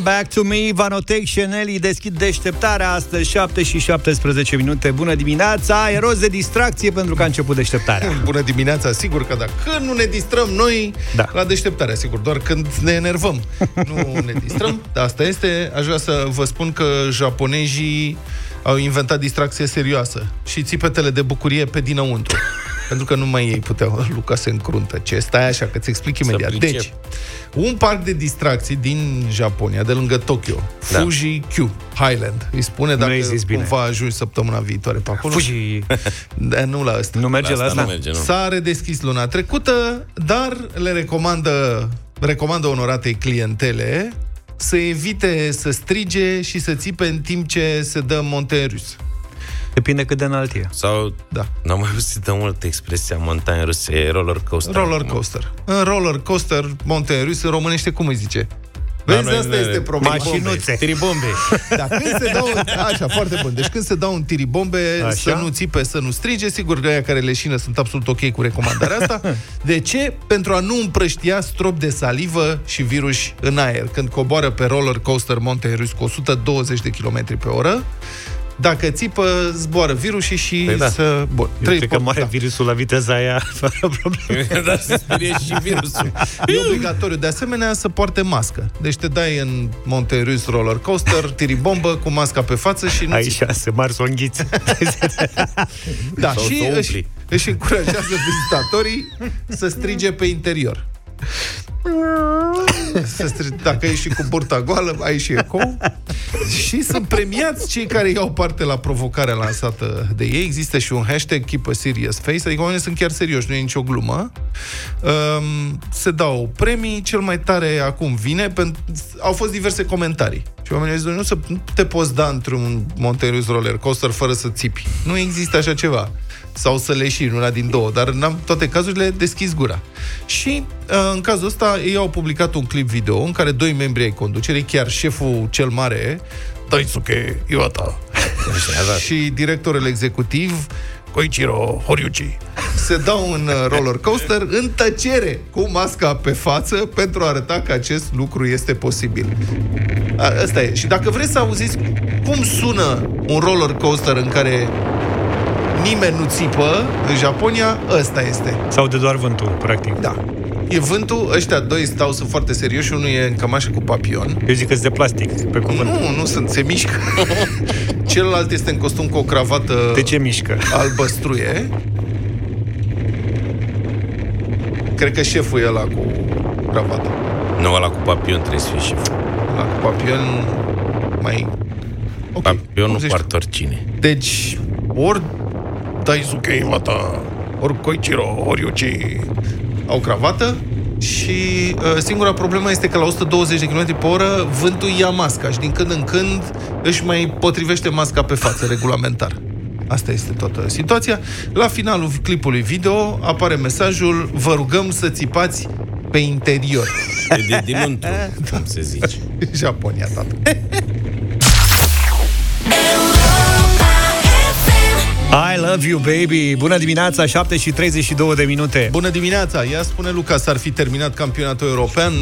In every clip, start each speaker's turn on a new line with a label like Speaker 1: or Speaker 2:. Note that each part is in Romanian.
Speaker 1: Come Back to Me, Vanotec și Nelly deschid deșteptarea astăzi, 7 și 17 minute. Bună dimineața, e rost de distracție pentru că a început deșteptarea.
Speaker 2: Bună dimineața, sigur că da. Când nu ne distrăm noi
Speaker 1: Da.
Speaker 2: la deșteptarea, sigur, doar când ne enervăm. Nu ne distrăm, dar asta este. Aș vrea să vă spun că japonezii au inventat distracție serioasă și țipetele de bucurie pe dinăuntru. Pentru că numai ei puteau, Luca se încruntă. Ce stai așa, că ți explic imediat.
Speaker 3: pricep.
Speaker 2: Deci, un parc de distracții din Japonia, de lângă Tokyo,
Speaker 3: Da.
Speaker 2: Fuji Q Highland, îi spune dacă
Speaker 1: ai zis bine.
Speaker 2: cumva ajungi săptămâna viitoare pe acolo.
Speaker 1: Fugi,
Speaker 2: Da, nu la ăsta.
Speaker 1: nu merge la asta?
Speaker 3: nu merge, nu.
Speaker 2: S-a redeschis luna trecută, dar le recomandă, recomandă onoratei clientele să evite să strige și să țipe în timp ce se dă monte rus.
Speaker 1: Depinde cât de înalt e.
Speaker 3: Sau,
Speaker 2: Da.
Speaker 3: n-am mai auzit de mult expresia montagne ruse, e roller coaster.
Speaker 2: Roller coaster. În roller coaster, monte rus, în românește, cum îi zice? Vezi,
Speaker 3: noi
Speaker 2: asta
Speaker 3: ne-
Speaker 2: este problema.
Speaker 1: Mașinuțe.
Speaker 3: Tiribombe.
Speaker 2: Da, când se dau, așa, foarte bun. Deci când se dau un tiribombe,
Speaker 1: Așa.
Speaker 2: să nu țipe, să nu strige, sigur, aia care leșină sunt absolut ok cu recomandarea asta. De ce? Pentru a nu împrăștia strop de salivă și virus în aer. Când coboară pe roller coaster Monte Rus cu 120 de km pe oră, dacă țipă, zboară virusii și
Speaker 3: Păi da.
Speaker 2: să... Bun,
Speaker 1: Eu
Speaker 2: trei-
Speaker 1: cred că moare
Speaker 2: da.
Speaker 1: virusul la viteza aia fără probleme.
Speaker 3: Dar se sperie și virusul.
Speaker 2: E obligatoriu de asemenea să poarte mască. Deci te dai în Monte Rus roller coaster, tiribombă cu masca pe față și nu țipi.
Speaker 1: Aici se mari să o înghiți.
Speaker 2: Da,
Speaker 3: Sau
Speaker 2: și
Speaker 3: să o
Speaker 2: își,
Speaker 3: umpli.
Speaker 2: își încurajează vizitatorii să strige pe interior. Să strige, dacă ești și cu burta goală, ai și eco. și sunt premiați cei care iau parte la provocarea lansată de ei. Există și un hashtag Keep a Serious Face, adică oamenii sunt chiar serioși, nu e nicio glumă. Um, se dau premii, cel mai tare acum vine, pentru, au fost diverse comentarii. Și oamenii au zis, nu, să, nu te poți da într-un Monterus roller coaster fără să țipi. Nu există așa ceva. Sau să leșini, una din două, dar în toate cazurile deschis gura. Și uh, în cazul ăsta ei au publicat un clip video în care doi membri ai conducerii, chiar șeful cel mare, Daisuke Iwata, și directorul executiv, Koichiro Horiuchi, se dau în uh, roller coaster în tăcere, cu masca pe față, pentru a arăta că acest lucru este posibil. A, Asta e. Și dacă vreți să auziți cum sună un roller coaster în care nimeni nu țipă în Japonia, ăsta este.
Speaker 1: Sau de doar vântul, practic.
Speaker 2: Da. E vântul, ăștia doi stau, sunt foarte serioși, unul e în cămașă cu papion.
Speaker 1: Eu zic că de plastic, pe cuvânt.
Speaker 2: Nu, nu sunt, se mișcă. Celălalt este în costum cu o cravată
Speaker 1: De ce mișcă?
Speaker 2: albăstruie. Cred că șeful e ăla cu cravată.
Speaker 3: Nu, ăla cu papion trebuie să fie și
Speaker 2: Ăla cu papion mai... Ok,
Speaker 3: Papion
Speaker 2: cum
Speaker 3: nu
Speaker 2: zici
Speaker 3: poartă oricine.
Speaker 2: Deci, ori Daisuke Iwata, ori Koichiro Horiuchi au cravată și uh, singura problemă este că la 120 de km pe oră vântul ia masca și din când în când își mai potrivește masca pe față, regulamentar. Asta este toată situația. La finalul clipului video apare mesajul Vă rugăm să țipați pe interior.
Speaker 3: E de dinăuntru, cum se zice.
Speaker 2: Japonia, tată.
Speaker 1: I love you, baby! Bună dimineața, 7 și 32 de minute.
Speaker 2: Bună dimineața! Ia spune Luca, s-ar fi terminat campionatul european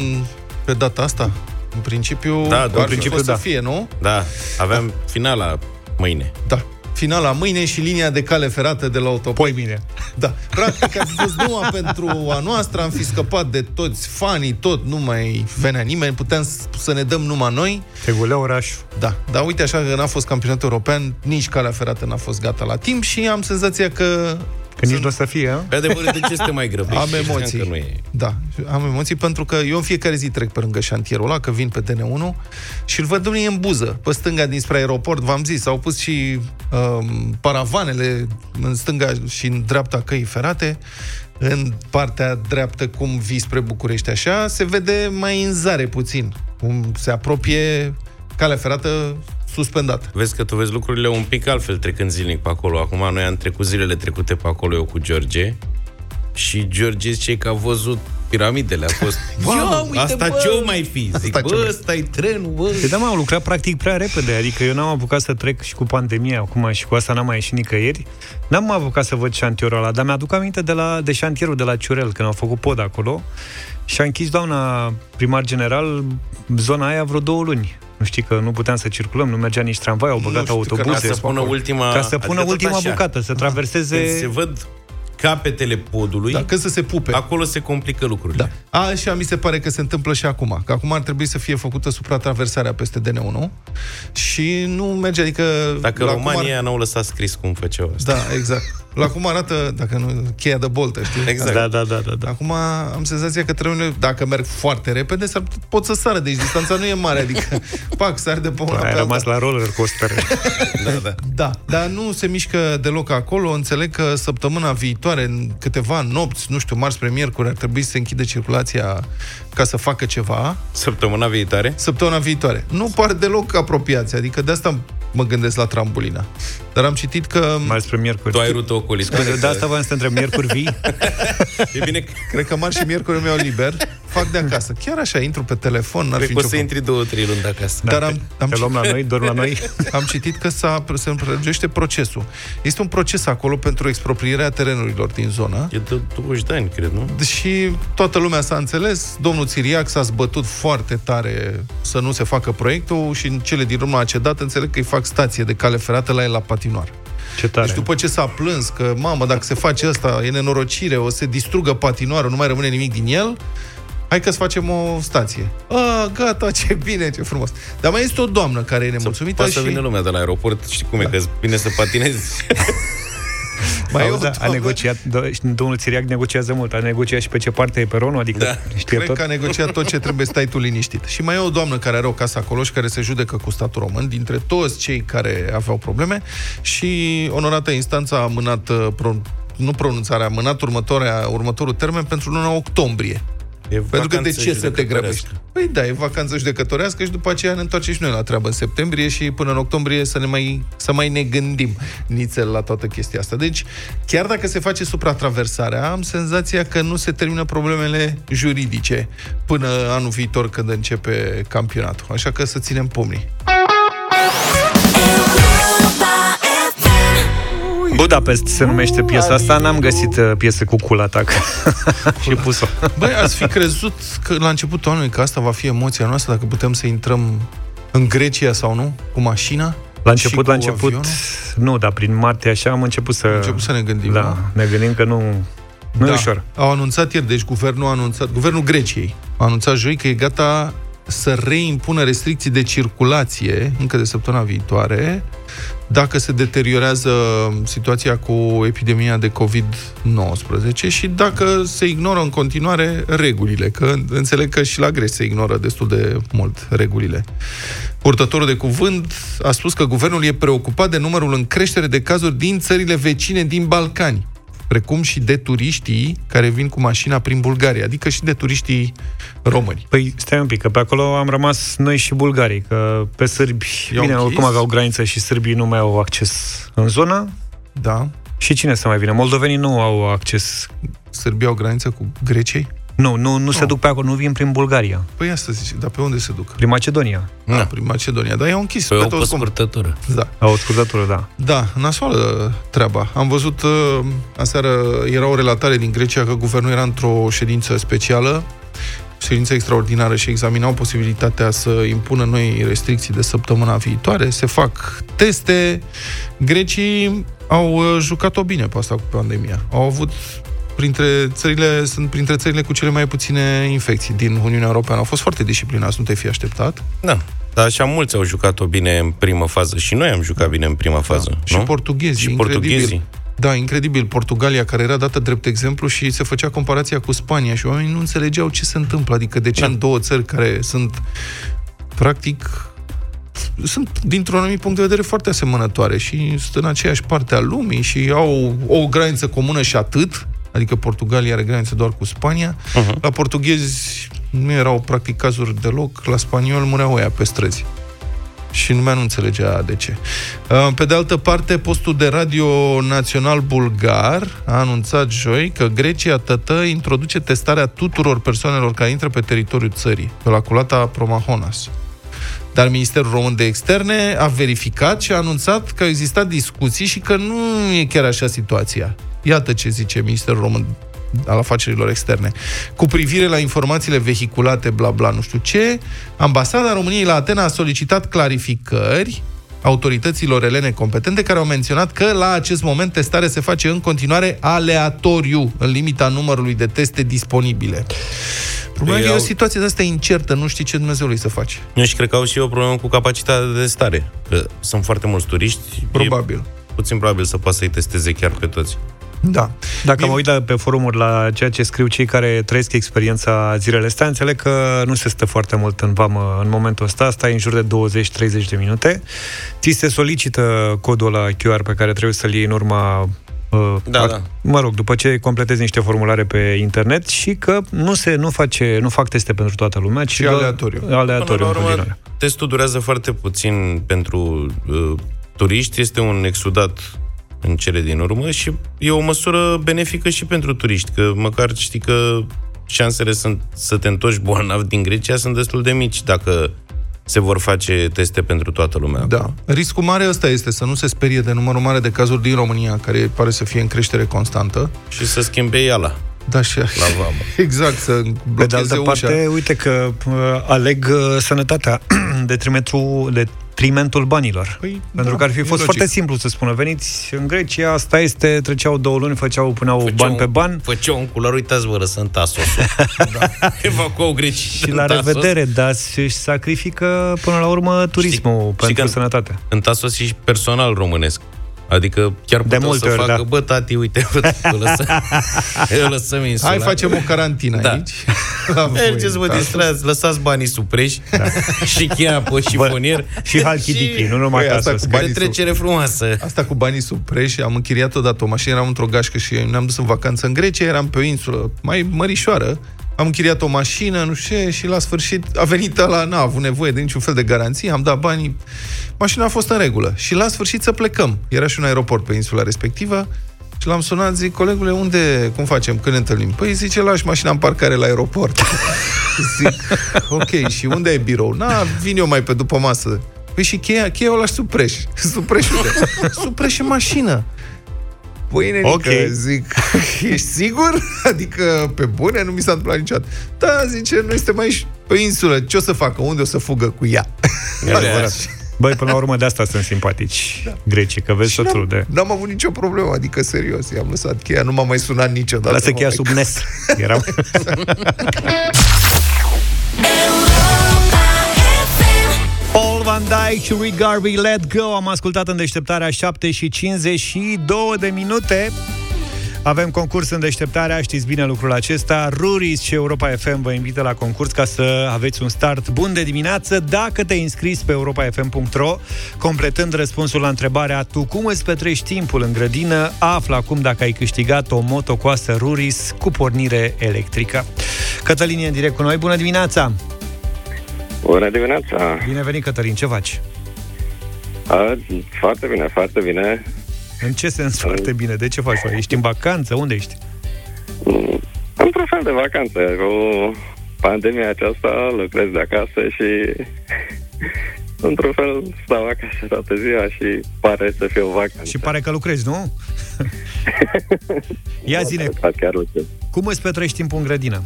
Speaker 2: pe data asta? În principiu,
Speaker 3: Da,
Speaker 2: ar
Speaker 3: în
Speaker 2: fi
Speaker 1: principiu,
Speaker 2: fost
Speaker 1: da.
Speaker 2: să fie, nu?
Speaker 3: Da, aveam finala mâine.
Speaker 2: Da. Finala mâine și linia de cale ferată de la autopor.
Speaker 1: Poi bine.
Speaker 2: Da. Practic, a fost numai pentru a noastră, am fi scăpat de toți fanii, tot, nu mai venea nimeni, puteam s- să ne dăm numai noi.
Speaker 1: Te gulea orașul.
Speaker 2: Da. Dar uite așa că n-a fost campionatul european, nici calea ferată n-a fost gata la timp și am senzația că
Speaker 1: Că nici nu o să fie, a?
Speaker 3: Pe adevăr, de ce să te mai grăbești?
Speaker 2: Am
Speaker 3: Știam
Speaker 2: emoții.
Speaker 3: Că nu e.
Speaker 2: Da, am emoții pentru că eu în fiecare zi trec pe lângă șantierul ăla, că vin pe DN1 și îl văd dumne în buză, pe stânga dinspre aeroport, v-am zis, au pus și um, paravanele în stânga și în dreapta căii ferate, în partea dreaptă, cum vii spre București așa, se vede mai în zare puțin, cum se apropie calea ferată suspendată.
Speaker 3: Vezi că tu vezi lucrurile un pic altfel trecând zilnic pe acolo. Acum noi am trecut zilele trecute pe acolo eu cu George și George zice că a văzut piramidele. A fost,
Speaker 2: Mamă,
Speaker 3: "Ia, asta
Speaker 2: bă!"
Speaker 3: ce o mai fi? Zic,
Speaker 2: Asta ce
Speaker 3: bă,
Speaker 2: mai-
Speaker 3: ăsta e trenul, bă.
Speaker 1: Păi da, mă, am lucrat practic prea repede, adică eu n-am apucat să trec și cu pandemia acum și cu asta n-am mai ieșit nicăieri. N-am apucat să văd șantierul ăla, dar mi-aduc aminte de, la, de șantierul de la Ciurel, când au făcut pod acolo. Și a închis doamna primar general zona aia vreo două luni. Nu știi că nu puteam să circulăm, nu mergea nici tramvai, au băgat
Speaker 2: știu, că
Speaker 1: autobuze.
Speaker 3: Ca să pună ultima...
Speaker 1: ca să pună
Speaker 3: adică tot
Speaker 1: ultima
Speaker 3: așa.
Speaker 1: bucată, să traverseze...
Speaker 3: Când se văd capetele podului,
Speaker 2: Da, când să se pupe.
Speaker 3: acolo se complică lucrurile.
Speaker 2: Da. A, așa mi se pare că se întâmplă și acum. Că acum ar trebui să fie făcută supratraversarea peste DN1 și nu merge, adică...
Speaker 3: Dacă
Speaker 2: la
Speaker 3: România
Speaker 2: Cum
Speaker 3: n-au lăsat scris cum făceau asta.
Speaker 2: ar... Da, exact. La cum arată, dacă nu, cheia de boltă, știi?
Speaker 3: Exact.
Speaker 1: Da, da, da, da, da.
Speaker 2: Acum am senzația că trebuie, dacă merg foarte repede, s-ar, pot să sară, deci distanța nu e mare, adică, pac, sar de pe una pe
Speaker 1: Ai
Speaker 2: alta.
Speaker 1: rămas la roller coaster.
Speaker 3: Da, da.
Speaker 2: Da, dar nu se mișcă deloc acolo. Înțeleg că săptămâna viitoare, în câteva nopți, nu știu, marți spre miercuri, ar trebui să se închide circulația ca să facă ceva.
Speaker 3: Săptămâna viitoare?
Speaker 2: Săptămâna viitoare. Nu par deloc apropiați, adică de asta mă gândesc la trambolina. Dar am citit că...
Speaker 1: Mai spre miercuri.
Speaker 3: Tu ai rută ocolită.
Speaker 1: De asta v-am să te întreb, miercuri vii?
Speaker 3: E bine,
Speaker 2: Cred că marți și miercuri mi-au liber, fac de acasă. Chiar așa, intru pe telefon, n-ar
Speaker 3: cred
Speaker 2: fi
Speaker 3: că o
Speaker 2: nicio
Speaker 3: să
Speaker 2: problemă.
Speaker 3: intri două, trei luni de acasă.
Speaker 2: Dar am, am,
Speaker 1: Te luăm la noi, dorm la noi?
Speaker 2: am citit că s-a, se prelungește procesul. Este un proces acolo pentru exproprierea terenurilor din zonă.
Speaker 3: E de 20 de ani, cred, nu?
Speaker 2: Și toată lumea s-a înțeles, domnul Țiriac s-a zbătut foarte tare să nu se facă proiectul și în cele din urmă a cedat, înțeleg că îi fac stație de cale ferată la el la patinoar.
Speaker 1: Ce tare.
Speaker 2: Deci după ce s-a plâns că, mamă, dacă se face asta, e nenorocire, o să se distrugă patinoarul, nu mai rămâne nimic din el, hai că să facem o stație. A, gata, ce bine, ce frumos. Dar mai este o doamnă care e nemulțumită
Speaker 3: Poate
Speaker 2: și
Speaker 3: să vină lumea de la aeroport, știi cum e, că vine să patinezi.
Speaker 2: mai e o
Speaker 1: Auzi, da, a
Speaker 2: doamnă-
Speaker 1: negociat, do- și domnul Țiriac negociază mult, a negociat și pe ce parte e peronul, adică
Speaker 3: Da.
Speaker 1: știe
Speaker 2: Cred
Speaker 1: tot.
Speaker 2: că a negociat tot ce trebuie, stai tu liniștit. Și mai e o doamnă care are o casă acolo și care se judecă cu statul român, dintre toți cei care aveau probleme și onorată instanța a amânat, uh, pro, nu pronunțarea, a amânat următoarea, următorul termen pentru luna octombrie.
Speaker 3: E
Speaker 2: Pentru că de
Speaker 3: vacanță
Speaker 2: ce să te
Speaker 3: judecătorească.
Speaker 2: grăbești? Păi da, e vacanță judecătorească și după aceea ne întoarcem și noi la treabă în septembrie și până în octombrie să, ne mai, să mai ne gândim nițel la toată chestia asta. Deci, chiar dacă se face supratraversarea, am senzația că nu se termină problemele juridice până anul viitor când începe campionatul. Așa că să ținem pumnii.
Speaker 1: Budapest se numește piesa asta, n-am găsit uh, piesă cu cool attack și pus-o.
Speaker 2: Băi, ați fi crezut că la începutul anului că asta va fi emoția noastră, dacă putem să intrăm în Grecia sau nu, cu mașina?
Speaker 1: La
Speaker 2: și
Speaker 1: început,
Speaker 2: cu
Speaker 1: la început,
Speaker 2: avionul?
Speaker 1: nu, dar prin martie așa am început să...
Speaker 2: Am început să ne gândim,
Speaker 1: Da,
Speaker 2: da?
Speaker 1: ne gândim că nu, nu
Speaker 2: da.
Speaker 1: e ușor.
Speaker 2: Au anunțat ieri, deci guvernul a anunțat, guvernul Greciei a anunțat joi că e gata să reimpună restricții de circulație încă de săptămâna viitoare dacă se deteriorează situația cu epidemia de COVID-19 și dacă se ignoră în continuare regulile, că înțeleg că și la Grecia se ignoră destul de mult regulile. Purtătorul de cuvânt a spus că guvernul e preocupat de numărul în creștere de cazuri din țările vecine din Balcani, precum și de turiștii care vin cu mașina prin Bulgaria, adică și de turiștii români.
Speaker 1: Păi stai un pic, că pe acolo am rămas noi și bulgarii, că pe sârbi,
Speaker 2: I-au
Speaker 1: bine,
Speaker 2: închis?
Speaker 1: oricum aveau graniță și sârbii nu mai au acces în zonă.
Speaker 2: Da?
Speaker 1: Și cine să mai vină? Moldovenii nu au acces.
Speaker 2: Sârbia au graniță cu Greciei?
Speaker 1: Nu, nu, nu se
Speaker 2: Nu.
Speaker 1: duc pe acolo, nu vin prin Bulgaria,
Speaker 2: Păi asta zice, dar pe unde se duc?
Speaker 1: prin Macedonia.
Speaker 2: Da. prin Macedonia. Dar i-au închis
Speaker 3: Păi
Speaker 2: pe
Speaker 3: o pe
Speaker 2: toți cum.
Speaker 3: scurtătură.
Speaker 2: Da.
Speaker 1: Au o scurtătură, da.
Speaker 2: Da, nasoală treaba. Am văzut, uh, aseară era o relatare din Grecia că guvernul era într-o ședință specială, ședință extraordinară și examinau posibilitatea să impună noi restricții de săptămâna viitoare. Se fac teste. Grecii au uh, jucat-o bine pe asta cu pandemia. Au avut printre țările, sunt printre țările cu cele mai puține infecții din Uniunea Europeană. Au fost foarte disciplinați, nu te fi așteptat.
Speaker 3: Da. Dar așa mulți au jucat-o bine în primă fază și noi am jucat bine în prima fază,
Speaker 2: Da. Și
Speaker 3: nu?
Speaker 2: portughezii,
Speaker 3: Și
Speaker 2: incredibil.
Speaker 3: portughezii.
Speaker 2: Da, incredibil. Portugalia, care era dată drept exemplu și se făcea comparația cu Spania și oamenii nu înțelegeau ce se întâmplă. Adică de ce
Speaker 3: Da.
Speaker 2: în două țări care sunt practic sunt, dintr-un anumit punct de vedere, foarte asemănătoare și sunt în aceeași parte a lumii și au o graniță comună și atât, adică Portugalia are graniță doar cu Spania.
Speaker 3: Uh-huh.
Speaker 2: La portughezi nu erau practic cazuri deloc, la spaniol mureau ăia pe străzi. Și lumea nu înțelegea de ce. Uh, Pe de altă parte, postul de radio național bulgar a anunțat joi că Grecia tătă introduce testarea tuturor persoanelor care intră pe teritoriul țării, pe la culata Promahonas. Dar Ministerul Român de Externe a verificat și a anunțat că au existat discuții și că nu e chiar așa situația. Iată ce zice Ministerul Român al afacerilor externe. Cu privire la informațiile vehiculate, bla bla, nu știu ce, ambasada României la Atena a solicitat clarificări autorităților elene competente care au menționat că la acest moment testarea se face în continuare aleatoriu, în limita numărului de teste disponibile. Problema
Speaker 3: Păi
Speaker 2: e o
Speaker 3: au-
Speaker 2: situație de asta incertă, nu știi ce Dumnezeului să faci.
Speaker 3: Eu și cred că au și o problemă cu capacitatea de testare. Că sunt foarte mulți turiști.
Speaker 2: Probabil.
Speaker 3: E puțin probabil să poată să-i testeze chiar pe toți.
Speaker 2: Da.
Speaker 1: Dacă mă uit la- pe forumuri la ceea ce scriu cei care trăiesc experiența zilele astea, înțeleg că nu se stă foarte mult în vamă în momentul ăsta, stai în jur de 20-30 de minute. Ți se solicită codul la QR pe care trebuie să-l iei în urma uh,
Speaker 3: Da, da.
Speaker 1: Mă rog, după ce completezi niște formulare pe internet și că nu se nu face nu fac teste pentru toată lumea, ci
Speaker 2: Și
Speaker 1: doar-
Speaker 2: aleatoriu.
Speaker 1: Aleatoriu
Speaker 3: Până la
Speaker 1: în
Speaker 3: urmă,
Speaker 1: continuare.
Speaker 3: testul durează foarte puțin pentru uh, turiști, este un exudat în cele din urmă și e o măsură benefică și pentru turiști, că măcar știi că șansele sunt să te întorci bolnav din Grecia sunt destul de mici dacă se vor face teste pentru toată lumea.
Speaker 2: Da. Riscul mare ăsta este să nu se sperie de numărul mare de cazuri din România, care pare să fie în creștere constantă.
Speaker 3: Și să schimbe iala
Speaker 2: Da, și
Speaker 3: la vamă.
Speaker 2: Exact, să
Speaker 1: Pe de
Speaker 2: blocheze
Speaker 1: altă
Speaker 2: ușa.
Speaker 1: parte, uite că uh, aleg uh, sănătatea în detrimentul, detrimentul banilor.
Speaker 2: Păi,
Speaker 1: Pentru
Speaker 2: da,
Speaker 1: că ar fi
Speaker 2: e
Speaker 1: fost
Speaker 2: logic.
Speaker 1: foarte simplu să spună, veniți în Grecia, asta este, treceau două luni, făceau, puneau
Speaker 3: Făceau
Speaker 1: bani
Speaker 3: un-
Speaker 1: pe bani
Speaker 3: Făceau un culoar, uitați-vă, răsând Tasosul. da. Evacuau grecii
Speaker 1: și
Speaker 3: din
Speaker 1: la
Speaker 3: Tasos.
Speaker 1: revedere, dar își sacrifică până la urmă turismul
Speaker 3: știi
Speaker 1: pentru
Speaker 3: că-
Speaker 1: sănătate.
Speaker 3: în Tasos și personal românesc. Adică chiar
Speaker 1: De
Speaker 3: puteau
Speaker 1: multe
Speaker 3: să
Speaker 1: ori,
Speaker 3: facă,
Speaker 1: da.
Speaker 3: bă, tati, uite, bă, îl lăsăm, îl lăsăm insula.
Speaker 2: Hai, facem o carantină
Speaker 3: Da.
Speaker 2: aici. La voi,
Speaker 3: Mergeți, vă
Speaker 2: da.
Speaker 3: distrați, lăsați banii supreși da. și cheia pe șifonier
Speaker 1: Și halchidiki, nu numai
Speaker 2: Băi, asta
Speaker 1: Tasos.
Speaker 2: cu
Speaker 1: că-
Speaker 2: banii
Speaker 3: Petrecere frumoasă.
Speaker 2: Asta cu banii supreși, am închiriat odată o mașină, eram într-o gașcă și ne-am dus în vacanță în Grecia, eram pe o insulă mai mărișoară, am închiriat o mașină, nu știu ce, și la sfârșit a venit la n-a avut nevoie de niciun fel de garanție, am dat banii, mașina a fost în regulă. Și la sfârșit să plecăm. Era și un aeroport pe insula respectivă și l-am sunat, zic, colegule, unde, cum facem, când ne întâlnim? Păi zice, lași mașina în parcare la aeroport. zic, ok, și unde e birou? Na, vin eu mai pe după masă. Păi și cheia, cheia o lași sub preș. Sub preș unde? sub preș în mașină. Păi, nenică,
Speaker 1: Ok.
Speaker 2: zic, ești sigur? Adică, pe bune, nu mi s-a întâmplat niciodată. Da, zice, noi suntem aici pe insulă, ce o să facă? Unde o să fugă cu ea?
Speaker 1: Adevărat. Băi, până la urmă de asta sunt simpatici da. grecii, că vezi
Speaker 2: Și
Speaker 1: tot
Speaker 2: n-am,
Speaker 1: felul de...
Speaker 2: n-am avut nicio problemă, adică serios, i-am lăsat cheia, nu m-a mai sunat niciodată.
Speaker 1: Lasă
Speaker 2: nu
Speaker 1: cheia
Speaker 2: m-a
Speaker 1: sub
Speaker 2: mai-
Speaker 1: nes. Eram... Paul Van Dyke și Rick Garvey, Let Go. Am ascultat în deșteptarea 7 și 52 de minute. Avem concurs în deșteptarea, știți bine lucrul acesta. Ruris și Europa FM vă invită la concurs ca să aveți un start bun de dimineață dacă te-ai înscris pe europafm.ro completând răspunsul la întrebarea Tu cum îți petrești timpul în grădină? Află acum dacă ai câștigat o motocoasă Ruris cu pornire electrică. Cătălin e în direct cu noi. Bună dimineața!
Speaker 4: Bună dimineața!
Speaker 1: Bine venit, Cătălin. Ce faci?
Speaker 4: A, foarte bine, foarte bine.
Speaker 1: În ce sens foarte bine? De ce faci? Ești în vacanță? Unde ești?
Speaker 4: Mm, Într-un fel de vacanță. Cu pandemia aceasta lucrez de acasă și într-un fel stau acasă toată ziua și pare să fie o vacanță.
Speaker 1: Și pare că lucrezi, nu? Ia zine,
Speaker 4: Da, chiar lucrez.
Speaker 1: cum îți petrești timpul în grădină?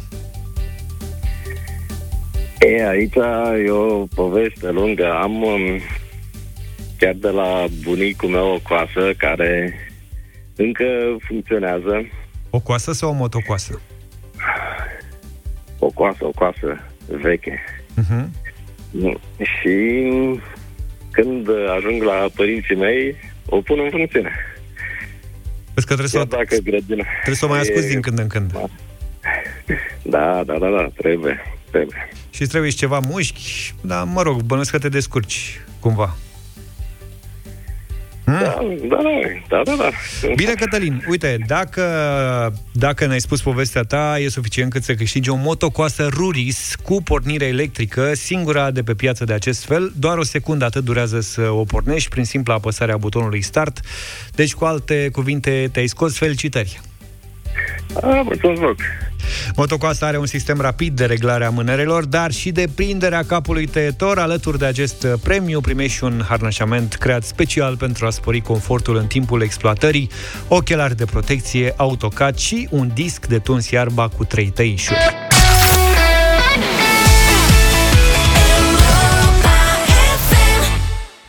Speaker 4: E, aici e o poveste lungă. Am um, chiar de la bunicul meu o coasă care încă funcționează.
Speaker 1: O coasă sau o motocoasă?
Speaker 4: O coasă, o coasă veche.
Speaker 1: Uh-huh.
Speaker 4: Nu. Și când ajung la părinții mei, o pun în funcțiune.
Speaker 1: Vezi că trebuie să,
Speaker 4: Chiar
Speaker 1: o,
Speaker 4: dacă grădina...
Speaker 1: trebuie să o mai asculti
Speaker 4: e-
Speaker 1: din când în când.
Speaker 4: Da, da, da, da, trebuie, trebuie.
Speaker 1: Și îți trebuie și ceva mușchi, dar mă rog, bănuiesc că te descurci cumva. Hmm?
Speaker 4: Da, da, da, da, da, da.
Speaker 1: Bine, Cătălin, uite, dacă, dacă ne-ai spus povestea ta, e suficient cât să câștigi o motocoasă Ruris cu pornire electrică, singura de pe piață de acest fel. Doar o secundă atât durează să o pornești prin simpla apăsare a butonului Start. Deci, cu alte cuvinte, te-ai scos felicitări.
Speaker 4: A, mulțumesc mult.
Speaker 1: Motocoasta are un sistem rapid de reglare a mânerelor, dar și de prinderea capului tăietor. Alături de acest premiu primești și un harnașament creat special pentru a spori confortul în timpul exploatării, ochelari de protecție, autocat și un disc de tuns iarba cu trei tăișuri.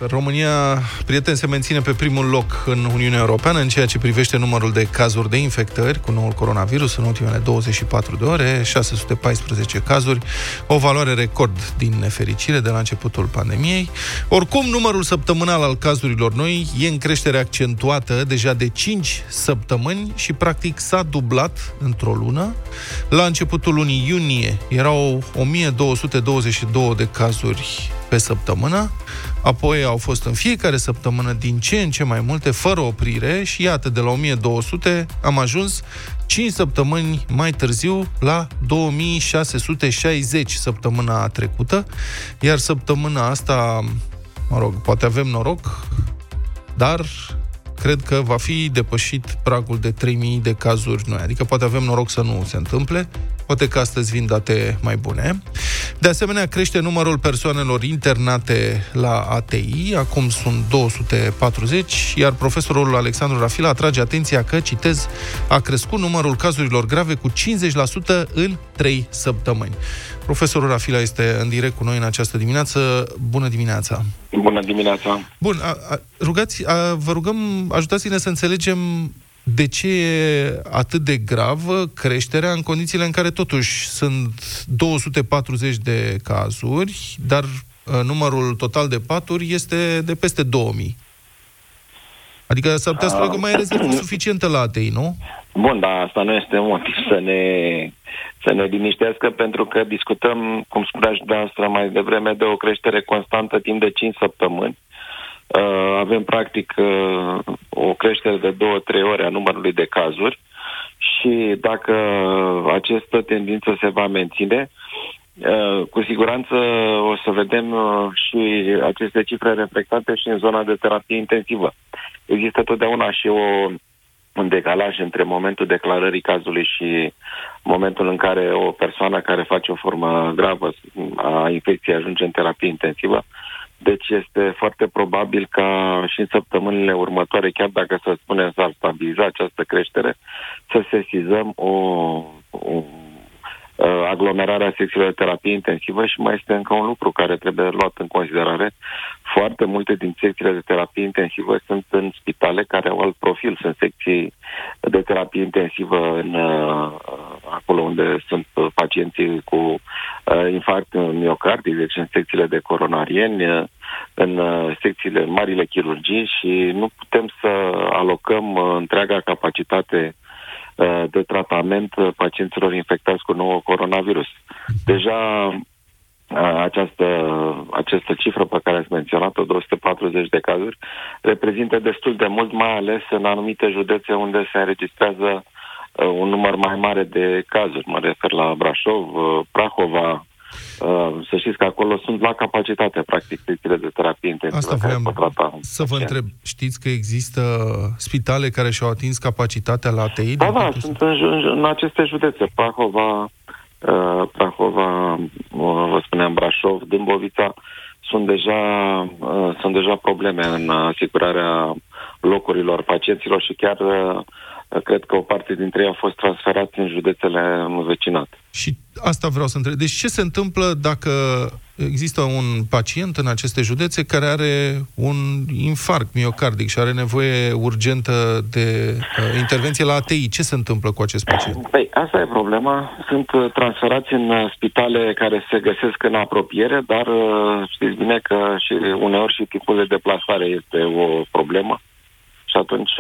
Speaker 2: România, prieten, se menține pe primul loc în Uniunea Europeană în ceea ce privește numărul de cazuri de infectări cu noul coronavirus în ultimele 24 de ore, 614 cazuri, o valoare record din nefericire de la începutul pandemiei. Oricum, numărul săptămânal al cazurilor noi e în creștere accentuată deja de 5 săptămâni și practic s-a dublat într-o lună. La începutul lunii iunie erau 1222 de cazuri pe săptămână, apoi au fost în fiecare săptămână din ce în ce mai multe, fără oprire și iată, de la 1200 am ajuns 5 săptămâni mai târziu la 2660 săptămâna trecută, iar săptămâna asta, mă rog, poate avem noroc, dar cred că va fi depășit pragul de 3000 de cazuri noi. Adică poate avem noroc să nu se întâmple, poate că astăzi vin date mai bune. De asemenea, crește numărul persoanelor internate la ATI, acum sunt 240, iar profesorul Alexandru Rafila atrage atenția că, citez, a crescut numărul cazurilor grave cu 50% în 3 săptămâni. Profesorul Rafila este în direct cu noi în această dimineață. Bună dimineața!
Speaker 5: Bună dimineața!
Speaker 2: Bun, a, a, rugați, a, vă rugăm, ajutați-ne să înțelegem de ce e atât de gravă creșterea în condițiile în care totuși sunt 240 de cazuri, dar numărul total de paturi este de peste 2000. Adică s-ar putea să că mai e rezervă suficientă la ATI, nu?
Speaker 5: Bun, dar asta nu este motiv să ne, să ne liniștească, pentru că discutăm, cum spunea și dumneavoastră mai devreme, de o creștere constantă timp de 5 săptămâni. Uh, avem, practic, uh, o creștere de 2-3 ore a numărului de cazuri și dacă această tendință se va menține, Uh, cu siguranță o să vedem uh, și aceste cifre reflectate și în zona de terapie intensivă. Există totdeauna și o, un decalaj între momentul declarării cazului și momentul în care o persoană care face o formă gravă a infecției ajunge în terapie intensivă. Deci este foarte probabil ca și în săptămânile următoare, chiar dacă să spunem s-ar stabiliza această creștere, să sesizăm o, o uh, aglomerarea secțiilor de terapie intensivă și mai este încă un lucru care trebuie luat în considerare. Foarte multe din secțiile de terapie intensivă sunt în spitale care au alt profil. Sunt secții de terapie intensivă în, uh, acolo unde sunt pacienții cu uh, infarct miocardic, deci în secțiile de coronarieni, uh, în uh, secțiile marile chirurgii și nu putem să alocăm uh, întreaga capacitate Uh, de tratament uh, pacienților infectați cu nouă coronavirus. Deja uh, această, această cifră pe care ați menționat-o, 240 de cazuri, reprezintă destul de mult, mai ales în anumite județe unde se înregistrează un număr mai mare de cazuri. Mă refer la Brașov, Prahova, Uh, să știți că acolo sunt la capacitate, practic, secțiile de terapie intensivă.
Speaker 2: Asta vreau să vă întreb. Știți că există spitale care și-au atins capacitatea la ATI?
Speaker 5: Da, da, sunt în, în aceste județe. Prahova, uh, Prahova, uh, vă spuneam, Brașov, Dâmbovița, sunt deja, uh, sunt deja probleme în asigurarea locurilor pacienților și chiar uh, cred că o parte dintre ei au fost transferați în județele învecinate.
Speaker 2: Și asta vreau să întreb. Deci ce se întâmplă dacă există un pacient în aceste județe care are un infarct miocardic și are nevoie urgentă de uh, intervenție la ATI? Ce se întâmplă cu acest pacient?
Speaker 5: Păi, asta e problema. Sunt uh, transferați în uh, spitale care se găsesc în apropiere, dar uh, știți bine că și uneori și tipul de deplasare este o problemă. Și atunci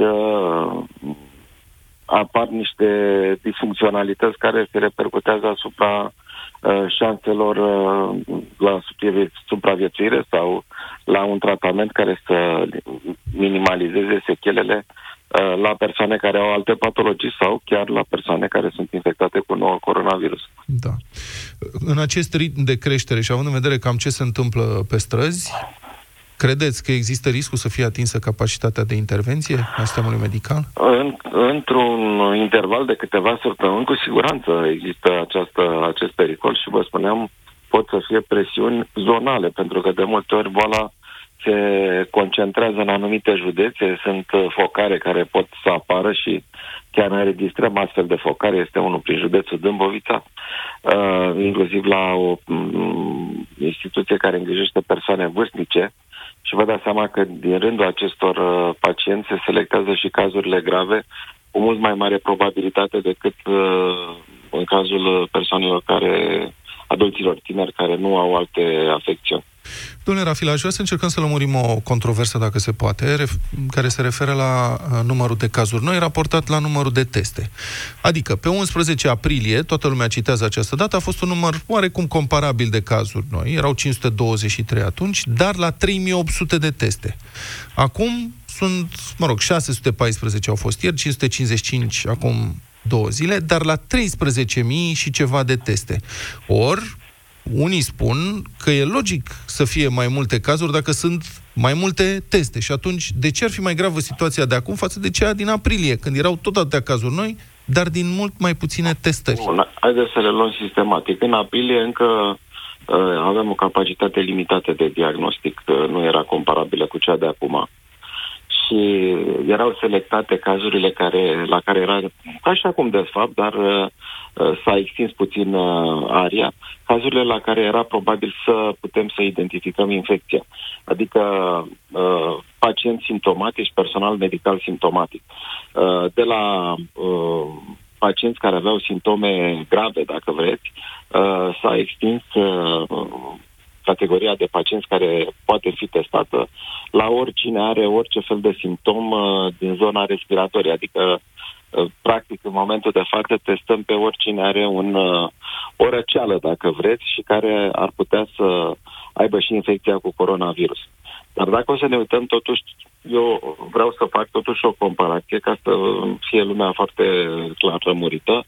Speaker 5: apar niște disfuncționalități care se repercutează asupra uh, șanselor uh, la supraviețuire sau la un tratament care să minimalizeze sechelele uh, la persoane care au alte patologii sau chiar la persoane care sunt infectate cu nou coronavirus.
Speaker 2: Da. În acest ritm de creștere și având în vedere cam ce se întâmplă pe străzi, credeți că există riscul să fie atinsă capacitatea de intervenție a sistemului medical?
Speaker 5: În, într-un interval de câteva săptămâni, cu siguranță există această, acest pericol și vă spuneam, pot să fie presiuni zonale, pentru că de multe ori boala se concentrează în anumite județe, sunt focare care pot să apară și chiar înregistrăm astfel de focare, este unul prin județul Dâmbovița, uh, inclusiv la o um, instituție care îngrijește persoane vârstnice și vă dați seama că din rândul acestor uh, pacienți se selectează și cazurile grave cu mult mai mare probabilitate decât uh, în cazul persoanelor care, adulților tineri care nu au alte afecțiuni.
Speaker 2: Domnule Rafila, aș vrea să încercăm să lămurim o controversă, dacă se poate, care se referă la uh, numărul de cazuri noi raportat la numărul de teste. Adică, pe 11 aprilie, toată lumea citează această dată, a fost un număr oarecum comparabil de cazuri noi, erau 523 atunci, dar la 3800 de teste. Acum sunt, mă rog, 614 au fost ieri, 555 acum două zile, dar la 13.000 și ceva de teste. Or, unii spun că e logic să fie mai multe cazuri dacă sunt mai multe teste. Și atunci, de ce ar fi mai gravă situația de acum față de cea din aprilie, când erau tot atâtea cazuri noi, dar din mult mai puține testări?
Speaker 5: Bun, haideți să le luăm sistematic. În aprilie încă uh, aveam o capacitate limitată de diagnostic, uh, nu era comparabilă cu cea de acum și erau selectate cazurile care, la care era, ca și acum de fapt, dar uh, uh, s-a extins puțin uh, aria, cazurile la care era probabil să putem să identificăm infecția. Adică uh, pacienți simptomatici, personal medical simptomatic. Uh, de la uh, pacienți care aveau simptome grave, dacă vreți, uh, s-a extins uh, categoria de pacienți care poate fi testată la oricine are orice fel de simptom uh, din zona respiratorie, adică uh, practic în momentul de față testăm pe oricine are un, uh, o răceală, dacă vreți, și care ar putea să aibă și infecția cu coronavirus. Dar dacă o să ne uităm, totuși, eu vreau să fac totuși o comparație ca să fie lumea foarte clar rămurită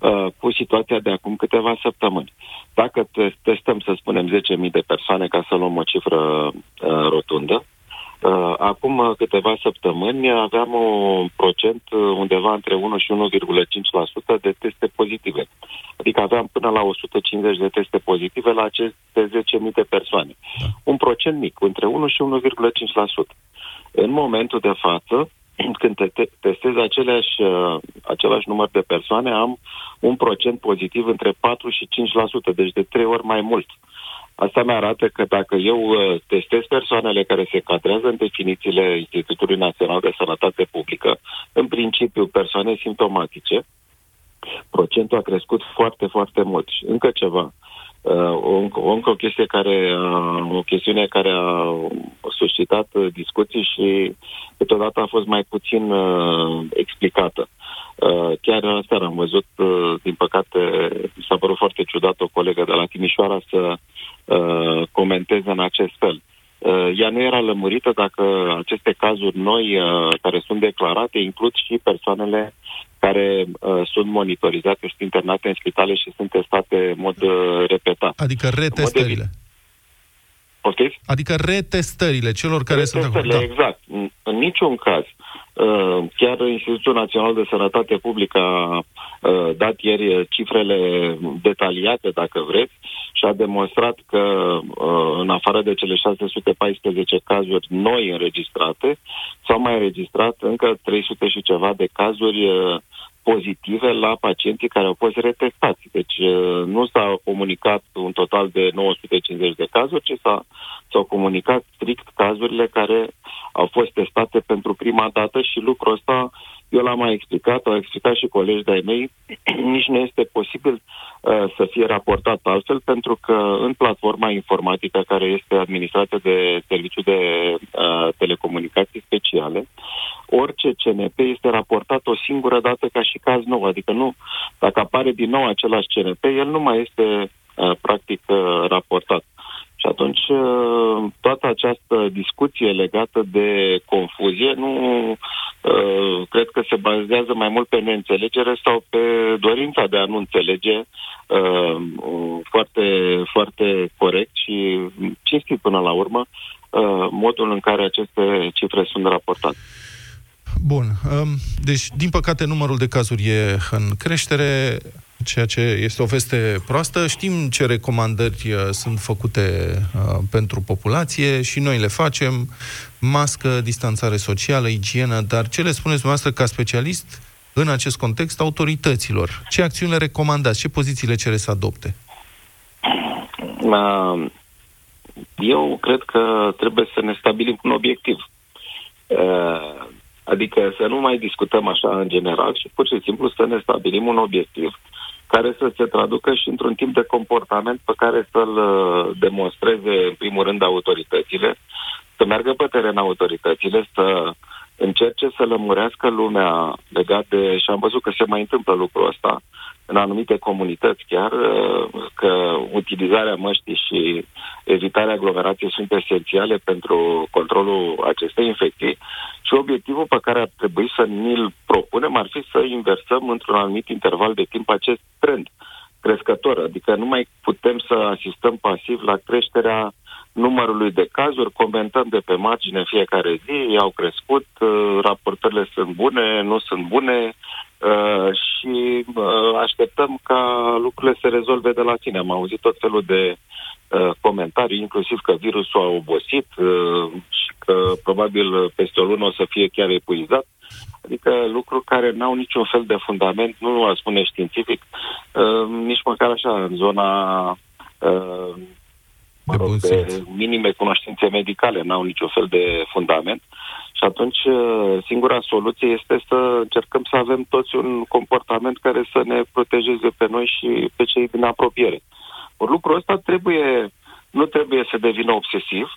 Speaker 5: uh, cu situația de acum câteva săptămâni. Dacă testăm, să spunem, 10.000 de persoane ca să luăm o cifră uh, rotundă, Uh, acum uh, câteva săptămâni aveam un procent uh, undeva între 1 și 1,5% de teste pozitive. Adică aveam până la 150 de teste pozitive la aceste 10.000 de persoane. Da. Un procent mic, între 1 și 1,5%. În momentul de față, când te testezi aceleași, același număr de persoane, am un procent pozitiv între 4 și 5%, deci de trei ori mai mult. Asta mi arată că dacă eu uh, testez persoanele care se cadrează în definițiile Institutului Național de Sănătate Publică, în principiu persoane simptomatice, procentul a crescut foarte, foarte mult. Și încă ceva. Uh, o, o, încă o chestie care, uh, o chestiune care a suscitat discuții și câteodată a fost mai puțin uh, explicată. Uh, chiar asta am văzut, uh, din păcate, mi s-a părut foarte ciudat o colegă de la Timișoara să uh, comenteze în acest fel. Uh, ea nu era lămurită dacă aceste cazuri noi uh, care sunt declarate includ și persoanele care uh, sunt monitorizate, sunt internate în spitale și sunt testate în mod uh, repetat.
Speaker 2: Adică retestările.
Speaker 5: Poftiți?
Speaker 2: Adică retestările celor care retestările, sunt acolo.
Speaker 5: Da. exact. În, în niciun caz. Uh, chiar Institutul Național de Sănătate Publică a uh, dat ieri cifrele detaliate, dacă vreți, și a demonstrat că, uh, în afară de cele 614 cazuri noi înregistrate, s-au mai înregistrat încă 300 și ceva de cazuri pozitive la pacienții care au fost retestați. Deci nu s-a comunicat un total de 950 de cazuri, ci s-a, s-au comunicat strict cazurile care au fost testate pentru prima dată și lucrul ăsta eu l-am mai explicat, au explicat și colegi de-ai mei, nici nu este posibil uh, să fie raportat altfel, pentru că în platforma informatică care este administrată de Serviciul de uh, Telecomunicații Speciale, orice CNP este raportat o singură dată ca și caz nou, adică nu, dacă apare din nou același CNP, el nu mai este uh, practic uh, raportat. Și atunci uh, toată această discuție legată de confuzie nu uh, cred că se bazează mai mult pe neînțelegere sau pe dorința de a nu înțelege uh, foarte, foarte corect și cinstit până la urmă uh, modul în care aceste cifre sunt raportate.
Speaker 2: Bun. Um, deci, din păcate, numărul de cazuri e în creștere, ceea ce este o veste proastă. Știm ce recomandări uh, sunt făcute uh, pentru populație și noi le facem. Mască, distanțare socială, igienă, dar ce le spuneți dumneavoastră ca specialist în acest context autorităților? Ce acțiuni le recomandați? Ce poziții le cere să adopte?
Speaker 5: Eu cred că trebuie să ne stabilim un obiectiv. Uh, adică să nu mai discutăm așa în general și pur și simplu să ne stabilim un obiectiv care să se traducă și într-un timp de comportament pe care să-l uh, demonstreze, în primul rând, autoritățile, să meargă pe teren autoritățile, să încerce să lămurească lumea legat de, și am văzut că se mai întâmplă lucrul ăsta, în anumite comunități chiar, uh, că utilizarea măștii și evitarea aglomerației sunt esențiale pentru controlul acestei infecții și obiectivul pe care ar trebui să ni-l propunem ar fi să inversăm într-un anumit interval de timp acest trend crescător, adică nu mai putem să asistăm pasiv la creșterea numărului de cazuri, comentăm de pe margine fiecare zi, au crescut, uh, raportările sunt bune, nu sunt bune, Uh, și uh, așteptăm ca lucrurile să rezolve de la sine. Am auzit tot felul de uh, comentarii, inclusiv că virusul a obosit uh, și că probabil peste o lună o să fie chiar epuizat. Adică lucruri care n-au niciun fel de fundament, nu aș spune științific, uh, nici măcar așa în zona uh, mă rog, de minime cunoștințe medicale, n-au niciun fel de fundament. Și atunci uh, singura soluție este să încercăm să avem toți un comportament care să ne protejeze pe noi și pe cei din apropiere. Or, lucrul ăsta trebuie, nu trebuie să devină obsesiv,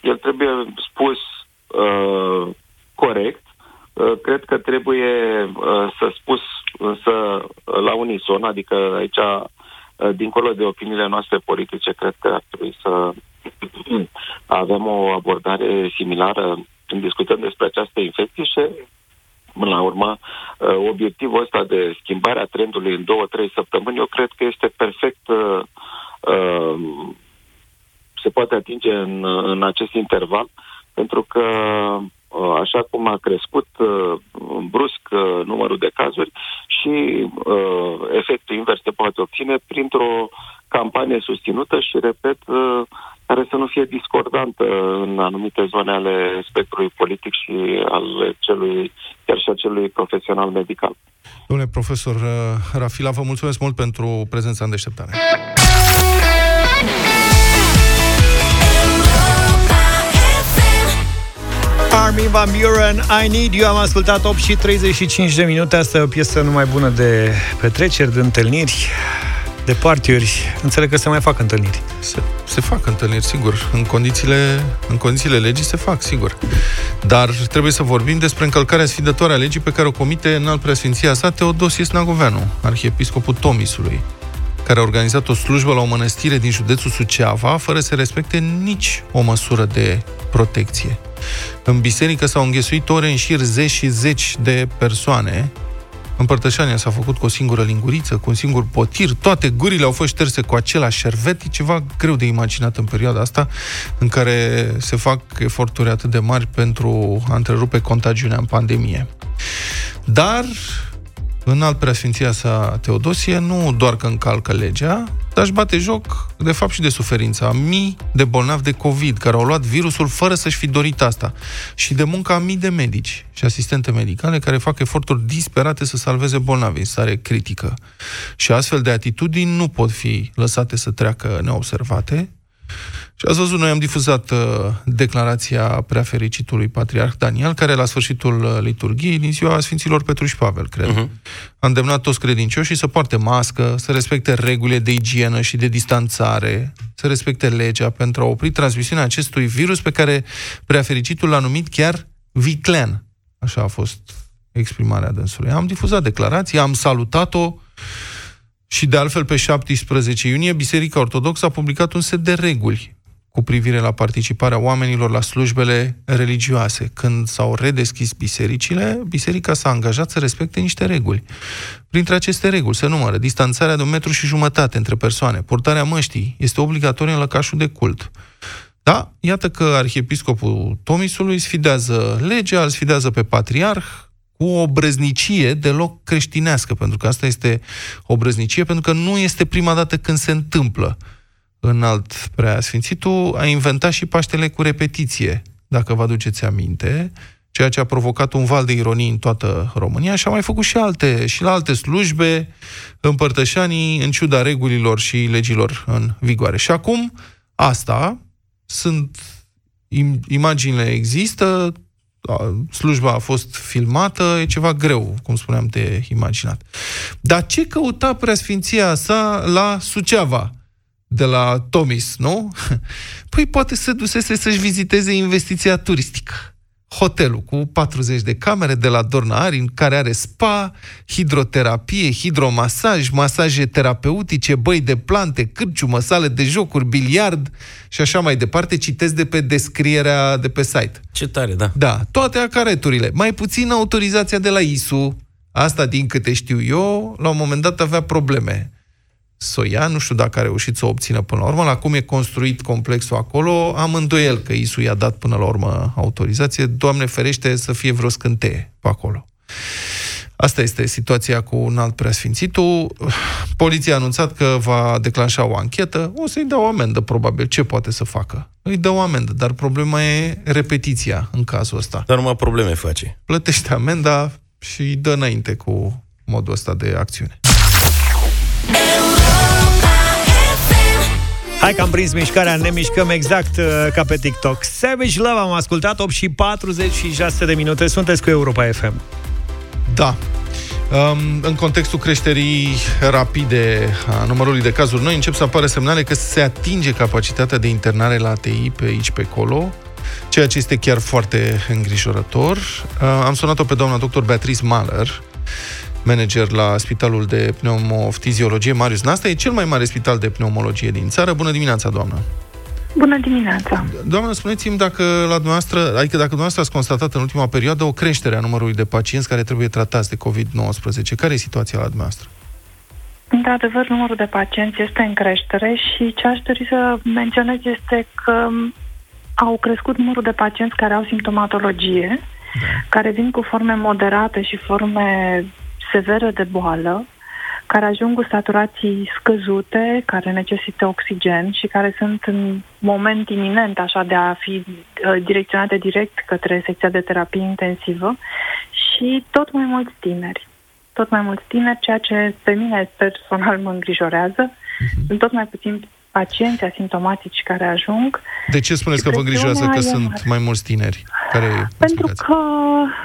Speaker 5: el trebuie spus uh, corect, uh, cred că trebuie uh, să spus însă la unison, adică aici, uh, dincolo de opiniile noastre politice, cred că ar trebui să avem o abordare similară. Când discutăm despre această infecție și Până la urmă, uh, obiectivul ăsta de schimbare a trendului în două, trei săptămâni, eu cred că este perfect, uh, uh, se poate atinge în, în acest interval, pentru că Uh, așa cum a crescut uh, brusc uh, numărul de cazuri și efectul invers se poate obține printr-o campanie susținută și, repet, care să nu fie discordantă în anumite zone ale spectrului politic și al celui, chiar și a celui profesional medical.
Speaker 2: Domnule profesor Rafila, vă mulțumesc mult pentru prezența în deșteptare.
Speaker 1: Armin Van Buren, I Need You Am ascultat 8 și 35 de minute Asta e o piesă numai bună de petreceri, de întâlniri de partiuri. Înțeleg că se mai fac întâlniri.
Speaker 2: Se, se fac întâlniri, sigur. În condițiile, în condițiile legii se fac, sigur. Dar trebuie să vorbim despre încălcarea sfidătoare a legii pe care o comite în alt preasfinția sa Teodosie Snagoveanu, arhiepiscopul Tomisului care a organizat o slujbă la o mănăstire din județul Suceava, fără să respecte nici o măsură de protecție. În biserică s-au înghesuit ore în șir zeci și zeci de persoane. Împărtășania s-a făcut cu o singură linguriță, cu un singur potir, toate gurile au fost șterse cu același șervet, e ceva greu de imaginat în perioada asta, în care se fac eforturi atât de mari pentru a întrerupe contagiunea în pandemie. Dar în alt preasfinția sa Teodosie nu doar că încalcă legea, dar își bate joc, de fapt, și de suferința. Mii de bolnavi de COVID, care au luat virusul fără să-și fi dorit asta, și de munca mii de medici și asistente medicale care fac eforturi disperate să salveze bolnavi în stare critică. Și astfel de atitudini nu pot fi lăsate să treacă neobservate, și ați văzut, noi am difuzat uh, declarația preafericitului patriarh Daniel, care la sfârșitul uh, liturgiei, din ziua Sfinților Petru și Pavel, cred, uh-huh. a îndemnat toți credincioșii să poarte mască, să respecte regulile de igienă și de distanțare, să respecte legea pentru a opri transmisiunea acestui virus pe care preafericitul l-a numit chiar viclean. Așa a fost exprimarea dânsului. Am difuzat declarația, am salutat-o, și de altfel, pe 17 iunie, Biserica Ortodoxă a publicat un set de reguli cu privire la participarea oamenilor la slujbele religioase. Când s-au redeschis bisericile, biserica s-a angajat să respecte niște reguli. Printre aceste reguli se numără distanțarea de un metru și jumătate între persoane, purtarea măștii este obligatorie în lăcașul de cult, Da, iată că arhiepiscopul Tomisului sfidează legea, îl sfidează pe patriarh cu o brăznicie deloc creștinească, pentru că asta este o brăznicie, pentru că nu este prima dată când se întâmplă. În alt preasfințitul a inventat și Paștele cu repetiție, dacă vă aduceți aminte, ceea ce a provocat un val de ironii în toată România și a mai făcut și alte, și la alte slujbe, împărtășanii, în ciuda regulilor și legilor în vigoare. Și acum, asta, sunt imaginile există, slujba a fost filmată, e ceva greu, cum spuneam, de imaginat. Dar ce căuta preasfinția sa la Suceava? De la Tomis, nu? Păi poate să dusese să-și viziteze investiția turistică hotelul cu 40 de camere de la Dorna Arin, care are spa, hidroterapie, hidromasaj, masaje terapeutice, băi de plante, cârciumă, sale de jocuri, biliard și așa mai departe. Citesc de pe descrierea de pe site.
Speaker 3: Ce tare, da.
Speaker 2: Da, toate acareturile. Mai puțin autorizația de la ISU. Asta, din câte știu eu, la un moment dat avea probleme să o ia, nu știu dacă a reușit să o obțină până la urmă, la cum e construit complexul acolo, am îndoiel că ISU i-a dat până la urmă autorizație, Doamne ferește să fie vreo scânteie pe acolo. Asta este situația cu un alt preasfințitul. Poliția a anunțat că va declanșa o anchetă. O să-i dea o amendă, probabil. Ce poate să facă? Îi dă o amendă, dar problema e repetiția în cazul ăsta.
Speaker 3: Dar numai probleme face.
Speaker 2: Plătește amenda și îi dă înainte cu modul ăsta de acțiune.
Speaker 1: Hai că am prins mișcarea, ne mișcăm exact uh, ca pe TikTok. Savage Love am ascultat 8 și 46 de minute. Sunteți cu Europa FM.
Speaker 2: Da. Um, în contextul creșterii rapide a numărului de cazuri noi, încep să apară semnale că se atinge capacitatea de internare la ATI pe aici, pe acolo, ceea ce este chiar foarte îngrijorător. Uh, am sunat-o pe doamna doctor Beatrice Mahler, manager la Spitalul de Pneumofiziologie Marius Nasta. E cel mai mare spital de pneumologie din țară. Bună dimineața, doamnă!
Speaker 6: Bună dimineața!
Speaker 2: Doamnă, spuneți-mi dacă la dumneavoastră, adică dacă dumneavoastră ați constatat în ultima perioadă o creștere a numărului de pacienți care trebuie tratați de COVID-19. Care e situația la dumneavoastră?
Speaker 6: Într-adevăr, numărul de pacienți este în creștere și ce aș dori să menționez este că au crescut numărul de pacienți care au simptomatologie, da. care vin cu forme moderate și forme severă de boală, care ajung cu saturații scăzute, care necesită oxigen și care sunt în moment iminent așa de a fi uh, direcționate direct către secția de terapie intensivă și tot mai mulți tineri. Tot mai mulți tineri, ceea ce pe mine personal mă îngrijorează. Uh-huh. Sunt tot mai puțin pacienți asimptomatici care ajung.
Speaker 2: De ce spuneți că vă îngrijorează că sunt mai mulți tineri? Care
Speaker 6: Pentru că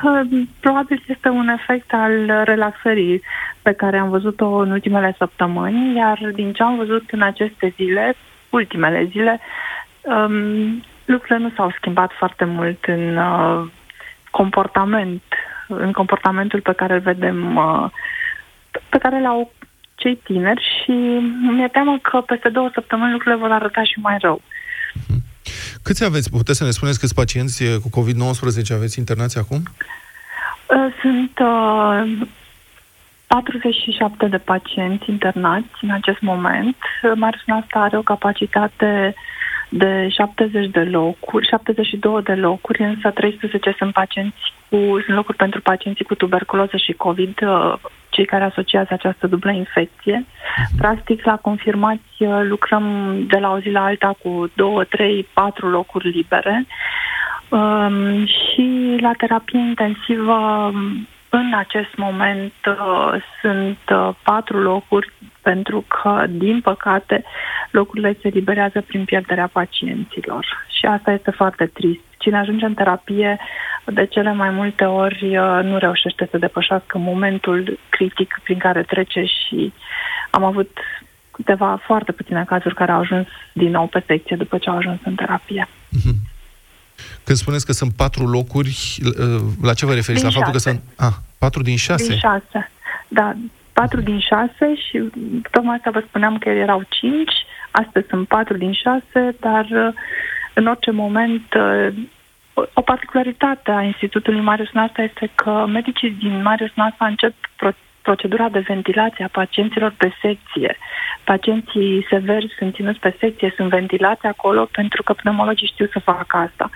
Speaker 6: uh, probabil este un efect al relaxării pe care am văzut-o în ultimele săptămâni, iar din ce am văzut în aceste zile, ultimele zile, um, lucrurile nu s-au schimbat foarte mult în uh, comportament, în comportamentul pe care îl vedem, uh, pe care l-au cei tineri și mi-e teamă că peste două săptămâni lucrurile vor arăta și mai rău.
Speaker 2: Câți aveți? Puteți să ne spuneți câți pacienți cu COVID-19 aveți internați acum?
Speaker 6: Uh, sunt uh, 47 de pacienți internați în acest moment. Marșina asta are o capacitate de 70 de locuri, 72 de locuri, însă 13 sunt pacienți cu, sunt locuri pentru pacienții cu tuberculoză și COVID, uh, cei care asociază această dublă infecție. Practic, la confirmați uh, lucrăm de la o zi la alta cu 2, 3, 4 locuri libere. Um, și la terapie intensivă în acest moment uh, sunt uh, patru locuri pentru că, din păcate, locurile se liberează prin pierderea pacienților. Și asta este foarte trist. Cine ajunge în terapie, de cele mai multe ori uh, nu reușește să depășească momentul critic prin care trece și am avut câteva foarte puține cazuri care au ajuns din nou pe secție după ce au ajuns în terapie. Mm-hmm.
Speaker 2: Când spuneți că sunt patru locuri, uh, la ce vă referiți?
Speaker 6: Din
Speaker 2: la faptul
Speaker 6: șase.
Speaker 2: că sunt... Ah, patru din șase?
Speaker 6: Din șase, da. Patru din șase și tocmai asta vă spuneam că erau cinci, astăzi sunt patru din șase, dar uh, în orice moment uh, o particularitate a Institutului Marius Nasta este că medicii din Marius Nasta încep procedura de ventilație a pacienților pe secție. Pacienții severi sunt ținuți pe secție, sunt ventilați acolo pentru că pneumologii știu să facă asta.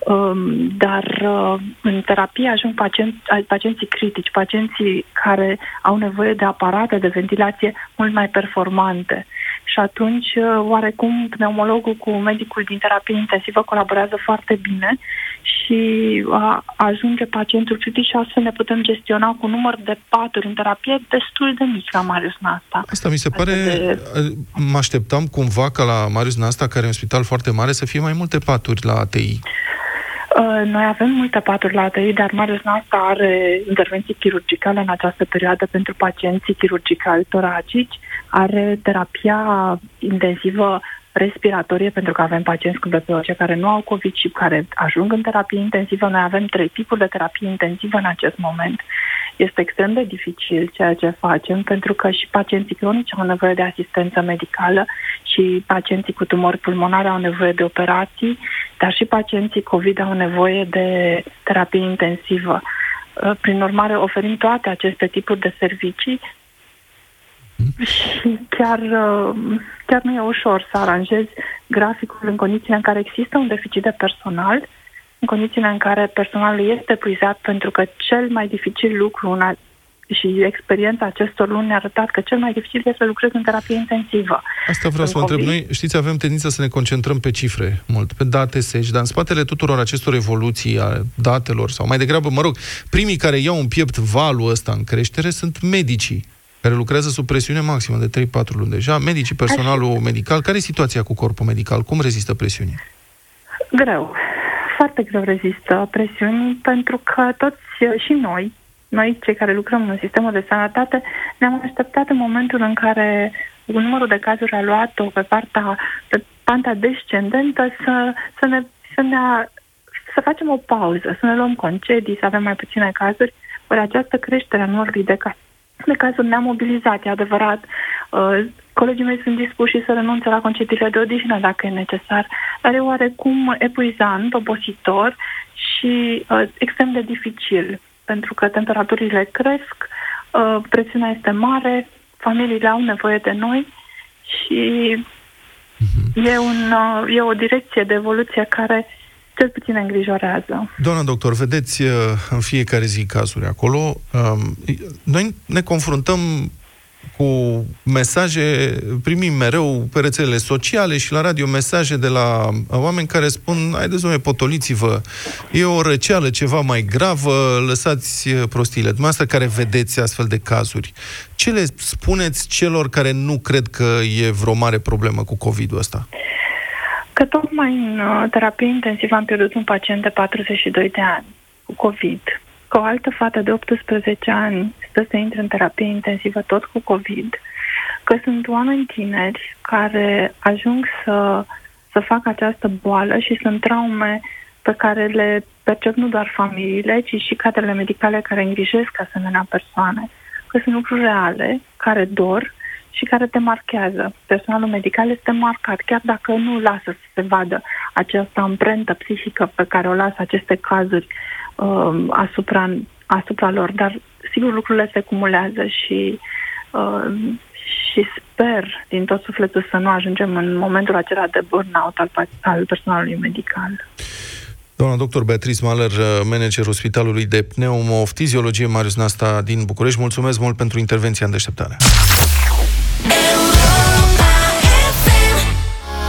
Speaker 6: Um, dar uh, în terapie ajung pacienți, pacienții critici, pacienții care au nevoie de aparate de ventilație mult mai performante. Și atunci, uh, oarecum, pneumologul cu medicul din terapie intensivă colaborează foarte bine și a, ajunge pacientul critic și astfel ne putem gestiona cu număr de paturi în terapie destul de mic la Marius Nasta.
Speaker 2: Asta mi se pare... De... Mă așteptam cumva ca la Marius Nasta, care e un spital foarte mare, să fie mai multe paturi la ATI.
Speaker 6: Uh, noi avem multe paturi la ATI, dar Marius Nasta are intervenții chirurgicale în această perioadă pentru pacienții chirurgicali toracici, are terapia intensivă respiratorie, pentru că avem pacienți cu BPOC care nu au COVID și care ajung în terapie intensivă. Noi avem trei tipuri de terapie intensivă în acest moment. Este extrem de dificil ceea ce facem, pentru că și pacienții cronici au nevoie de asistență medicală și pacienții cu tumori pulmonare au nevoie de operații, dar și pacienții COVID au nevoie de terapie intensivă. Prin urmare, oferim toate aceste tipuri de servicii și chiar, uh, chiar nu e ușor să aranjezi graficul în condițiile în care există un deficit de personal, în condițiile în care personalul este puizat, pentru că cel mai dificil lucru una, și experiența acestor luni ne-a arătat că cel mai dificil este să lucrezi în terapie intensivă.
Speaker 2: Asta vreau să vă întreb. Noi, știți, avem tendința să ne concentrăm pe cifre mult, pe date seci, dar în spatele tuturor acestor evoluții a datelor, sau mai degrabă, mă rog, primii care iau în piept valul ăsta în creștere sunt medicii care lucrează sub presiune maximă de 3-4 luni deja, medicii, personalul Așa. medical. Care e situația cu corpul medical? Cum rezistă presiunii?
Speaker 6: Greu. Foarte greu rezistă presiunii, pentru că toți și noi, noi cei care lucrăm în sistemul de sănătate, ne-am așteptat în momentul în care numărul de cazuri a luat-o pe partea, pe panta descendentă să, să, ne, să, ne, să facem o pauză, să ne luăm concedii, să avem mai puține cazuri. Ori această creștere a numărului de cazuri de cazuri ne-am mobilizat, e adevărat. Uh, colegii mei sunt dispuși să renunțe la concediile de odihnă dacă e necesar, dar e oarecum epuizant, obositor și uh, extrem de dificil, pentru că temperaturile cresc, uh, presiunea este mare, familiile au nevoie de noi și mhm. e, un, uh, e o direcție de evoluție care cel puțin îngrijorează.
Speaker 2: Doamna doctor, vedeți uh, în fiecare zi cazuri acolo. Um, noi ne confruntăm cu mesaje, primim mereu pe rețelele sociale și la radio mesaje de la oameni care spun haideți, domnule, potoliți-vă, e o răceală ceva mai gravă, lăsați prostiile. Dumneavoastră care vedeți astfel de cazuri, ce le spuneți celor care nu cred că e vreo mare problemă cu COVID-ul ăsta? Uh,
Speaker 6: Că tocmai în uh, terapie intensivă am pierdut un pacient de 42 de ani cu COVID. Că o altă fată de 18 ani stă să intre în terapie intensivă tot cu COVID. Că sunt oameni tineri care ajung să, să facă această boală și sunt traume pe care le percep nu doar familiile, ci și cadrele medicale care îngrijesc asemenea persoane. Că sunt lucruri reale, care dor și care te marchează. Personalul medical este marcat, chiar dacă nu lasă să se vadă această amprentă psihică pe care o lasă aceste cazuri uh, asupra, asupra lor. Dar, sigur, lucrurile se cumulează și, uh, și sper din tot sufletul să nu ajungem în momentul acela de burnout al, al personalului medical.
Speaker 2: Doamna doctor Beatrice Mahler, managerul Spitalului de Pneumofiziologie Marius Nasta din București, mulțumesc mult pentru intervenția în deșteptare.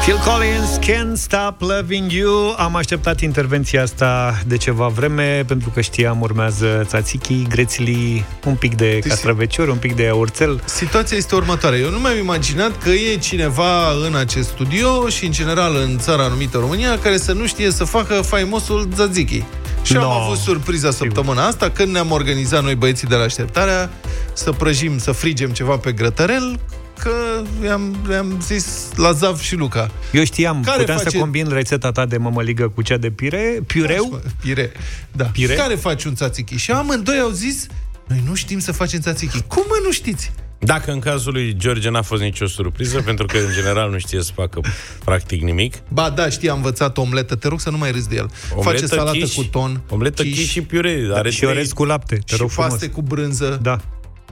Speaker 1: Phil Collins, Can't Stop Loving You. Am așteptat intervenția asta de ceva vreme Pentru că știam urmează tzatziki, grețili Un pic de deci, castraveciori, un pic de urțel
Speaker 2: Situația este următoarea. Eu nu mi-am imaginat că e cineva în acest studio Și în general în țara anumită România Care să nu știe să facă faimosul tzatziki. Și no. am avut surpriza săptămâna asta când ne-am organizat noi băieții de la așteptarea să prăjim, să frigem ceva pe grătărel că i-am, i-am zis la Zav și Luca.
Speaker 1: Eu știam, care puteam face... să combin rețeta ta de mămăligă cu cea de pire, piureu.
Speaker 2: Pire, da. Pire? Care faci un tzatziki? Și amândoi au zis, noi nu știm să facem tzatziki. Cum mă nu știți?
Speaker 3: Dacă în cazul lui George n-a fost nicio surpriză, pentru că în general nu știe să facă practic nimic.
Speaker 2: Ba da, știi, am învățat omletă. Te rog să nu mai râzi de el. Omletă Face salată
Speaker 3: chiș,
Speaker 2: cu ton.
Speaker 3: Omletă chiș, chiș și piure. Are
Speaker 1: și orez cu lapte. Te
Speaker 2: rog
Speaker 1: și frumos.
Speaker 2: cu brânză.
Speaker 1: Da.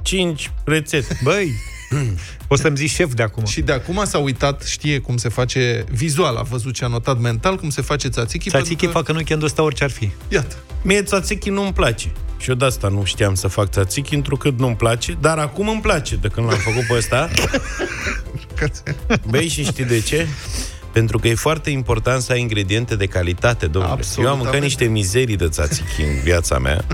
Speaker 3: 5 rețete.
Speaker 1: Băi, o să-mi zici șef de acum.
Speaker 2: Și de acum s-a uitat, știe cum se face vizual, a văzut ce a notat mental, cum se face tzatziki.
Speaker 1: Tzatziki
Speaker 2: pentru că-
Speaker 1: fac în weekendul ăsta orice ar fi.
Speaker 2: Iată.
Speaker 3: Mie tzatziki nu-mi place. Și eu de asta nu știam să fac tzatziki, întrucât nu-mi place, dar acum îmi place de când l-am făcut pe ăsta. Băi, și știi de ce? Pentru că e foarte important să ai ingrediente de calitate, domnule.
Speaker 2: Absolut,
Speaker 3: eu am mâncat
Speaker 2: avem.
Speaker 3: niște mizerii de tzatziki în viața mea,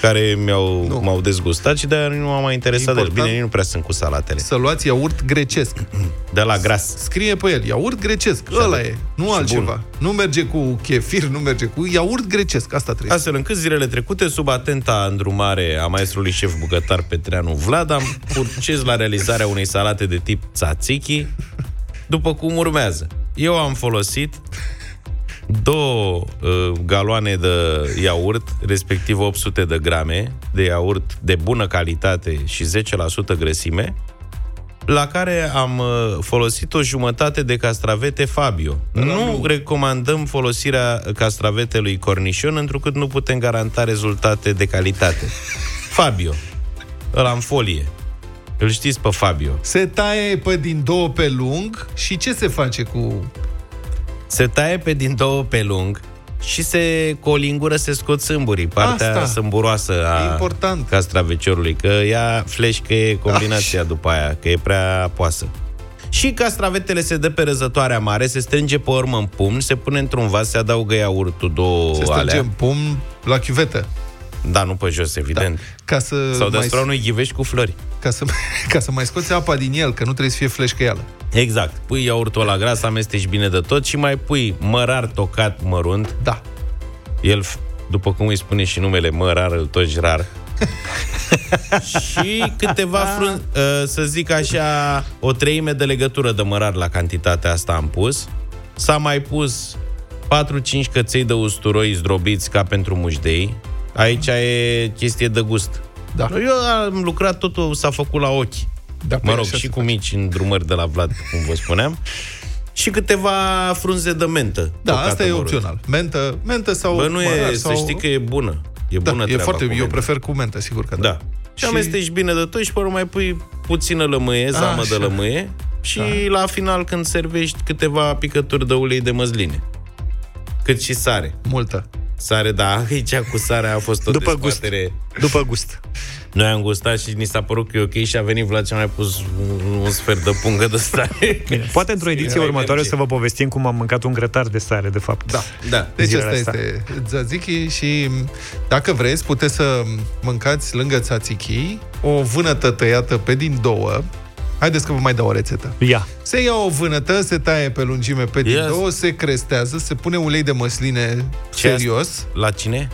Speaker 3: care mi-au,
Speaker 2: Nu.
Speaker 3: m-au dezgustat și de-aia nu m-am mai interesat de ele.
Speaker 2: Important.
Speaker 3: Bine, nu prea sunt cu salatele.
Speaker 2: Să luați iaurt grecesc.
Speaker 3: De la gras.
Speaker 2: Scrie pe el, iaurt grecesc. Ăla e, nu
Speaker 3: și
Speaker 2: altceva.
Speaker 3: bun.
Speaker 2: Nu merge cu chefir, nu merge cu iaurt grecesc. Asta trebuie.
Speaker 3: Astfel încât zilele trecute, sub atenta îndrumare a maestrului șef bucătar Petreanu Vlad, am purces la realizarea unei salate de tip tzatziki, după cum urmează. Eu am folosit două uh, galoane de iaurt, respectiv 800 de grame de iaurt de bună calitate și 10% grăsime, la care am uh, folosit o jumătate de castravete Fabio. Nu recomandăm folosirea castravetelui cornișon, întrucât nu putem garanta rezultate de calitate. Fabio, ăla în folie. Îl știți pe Fabio.
Speaker 2: Se taie pe din două pe lung și ce se face cu...
Speaker 3: Se taie pe din două pe lung și se, cu o lingură se scot sâmburii, partea
Speaker 2: Asta.
Speaker 3: sâmburoasă a
Speaker 2: E important.
Speaker 3: castraveciorului, că ea flash că e combinația după aia, că e prea poasă. Și castravetele se dă pe răzătoarea mare, se strânge pe urmă în pumn, se pune într-un vas, se adaugă iaurtul, două
Speaker 2: Se strânge
Speaker 3: alea.
Speaker 2: în pumn la chiuvetă.
Speaker 3: Da, nu pe jos, evident.
Speaker 2: Ca să,
Speaker 3: Sau de
Speaker 2: mai,
Speaker 3: unui ghivești cu flori.
Speaker 2: ca, să, ca să mai scoți apa din el, că nu trebuie să fie fleșcăială.
Speaker 3: Exact. Pui iaurtul la gras, amesteci bine de tot și mai pui mărar tocat mărunt.
Speaker 2: Da.
Speaker 3: El, f- după cum îi spune și numele, mărar, îl toci rar. și câteva frun... uh, să zic așa, o treime de legătură de mărar la cantitatea asta am pus. S-a mai pus 4-5 căței de usturoi zdrobiți ca pentru mușdei. Aici e chestie de gust.
Speaker 2: Da.
Speaker 3: Eu am lucrat, totul s-a făcut la ochi.
Speaker 2: Da,
Speaker 3: Mă
Speaker 2: păi
Speaker 3: rog,
Speaker 2: așa
Speaker 3: și
Speaker 2: se
Speaker 3: cu mici îndrumări de la Vlad, cum vă spuneam. Și câteva frunze de mentă.
Speaker 2: Da,
Speaker 3: tocată
Speaker 2: asta e
Speaker 3: mărunt.
Speaker 2: opțional. Mentă, mentă sau
Speaker 3: Bă, nu e,
Speaker 2: mărar,
Speaker 3: să
Speaker 2: sau...
Speaker 3: știi că e bună. E
Speaker 2: da,
Speaker 3: bună
Speaker 2: e
Speaker 3: treaba
Speaker 2: foarte,
Speaker 3: cu
Speaker 2: eu
Speaker 3: mentă.
Speaker 2: prefer cu mentă, sigur că da.
Speaker 3: Da. Și,
Speaker 2: Și-
Speaker 3: amesteci bine de tot și pe urmă mai pui puțină lămâie, zamă de
Speaker 2: Așa.
Speaker 3: lămâie și la final când servești câteva picături de ulei de măsline. Cât și sare.
Speaker 2: Multă.
Speaker 3: Sare, da, aici cu sarea a fost o
Speaker 1: După gust.
Speaker 3: dezbatere.
Speaker 1: După gust.
Speaker 3: Noi am gustat și ni s-a părut că e ok și a venit Vlad și a mai pus un, un sfert de pungă de stare.
Speaker 1: Bine, poate într-o ediție
Speaker 3: Mai
Speaker 1: următoare
Speaker 3: merge.
Speaker 1: să vă povestim cum am mâncat un grătar de sare, de fapt.
Speaker 2: Da.
Speaker 3: Da.
Speaker 2: Deci
Speaker 1: Zilele
Speaker 2: asta
Speaker 1: astea.
Speaker 2: este tzatziki și dacă vreți, puteți să mâncați lângă tzatziki o vânătă tăiată pe din două. Haideți că vă mai dau o rețetă.
Speaker 1: Ia.
Speaker 2: Se ia o vânătă, se taie pe lungime pe din
Speaker 3: Yes.
Speaker 2: două, se crestează, se pune ulei de măsline serios.
Speaker 3: La cine?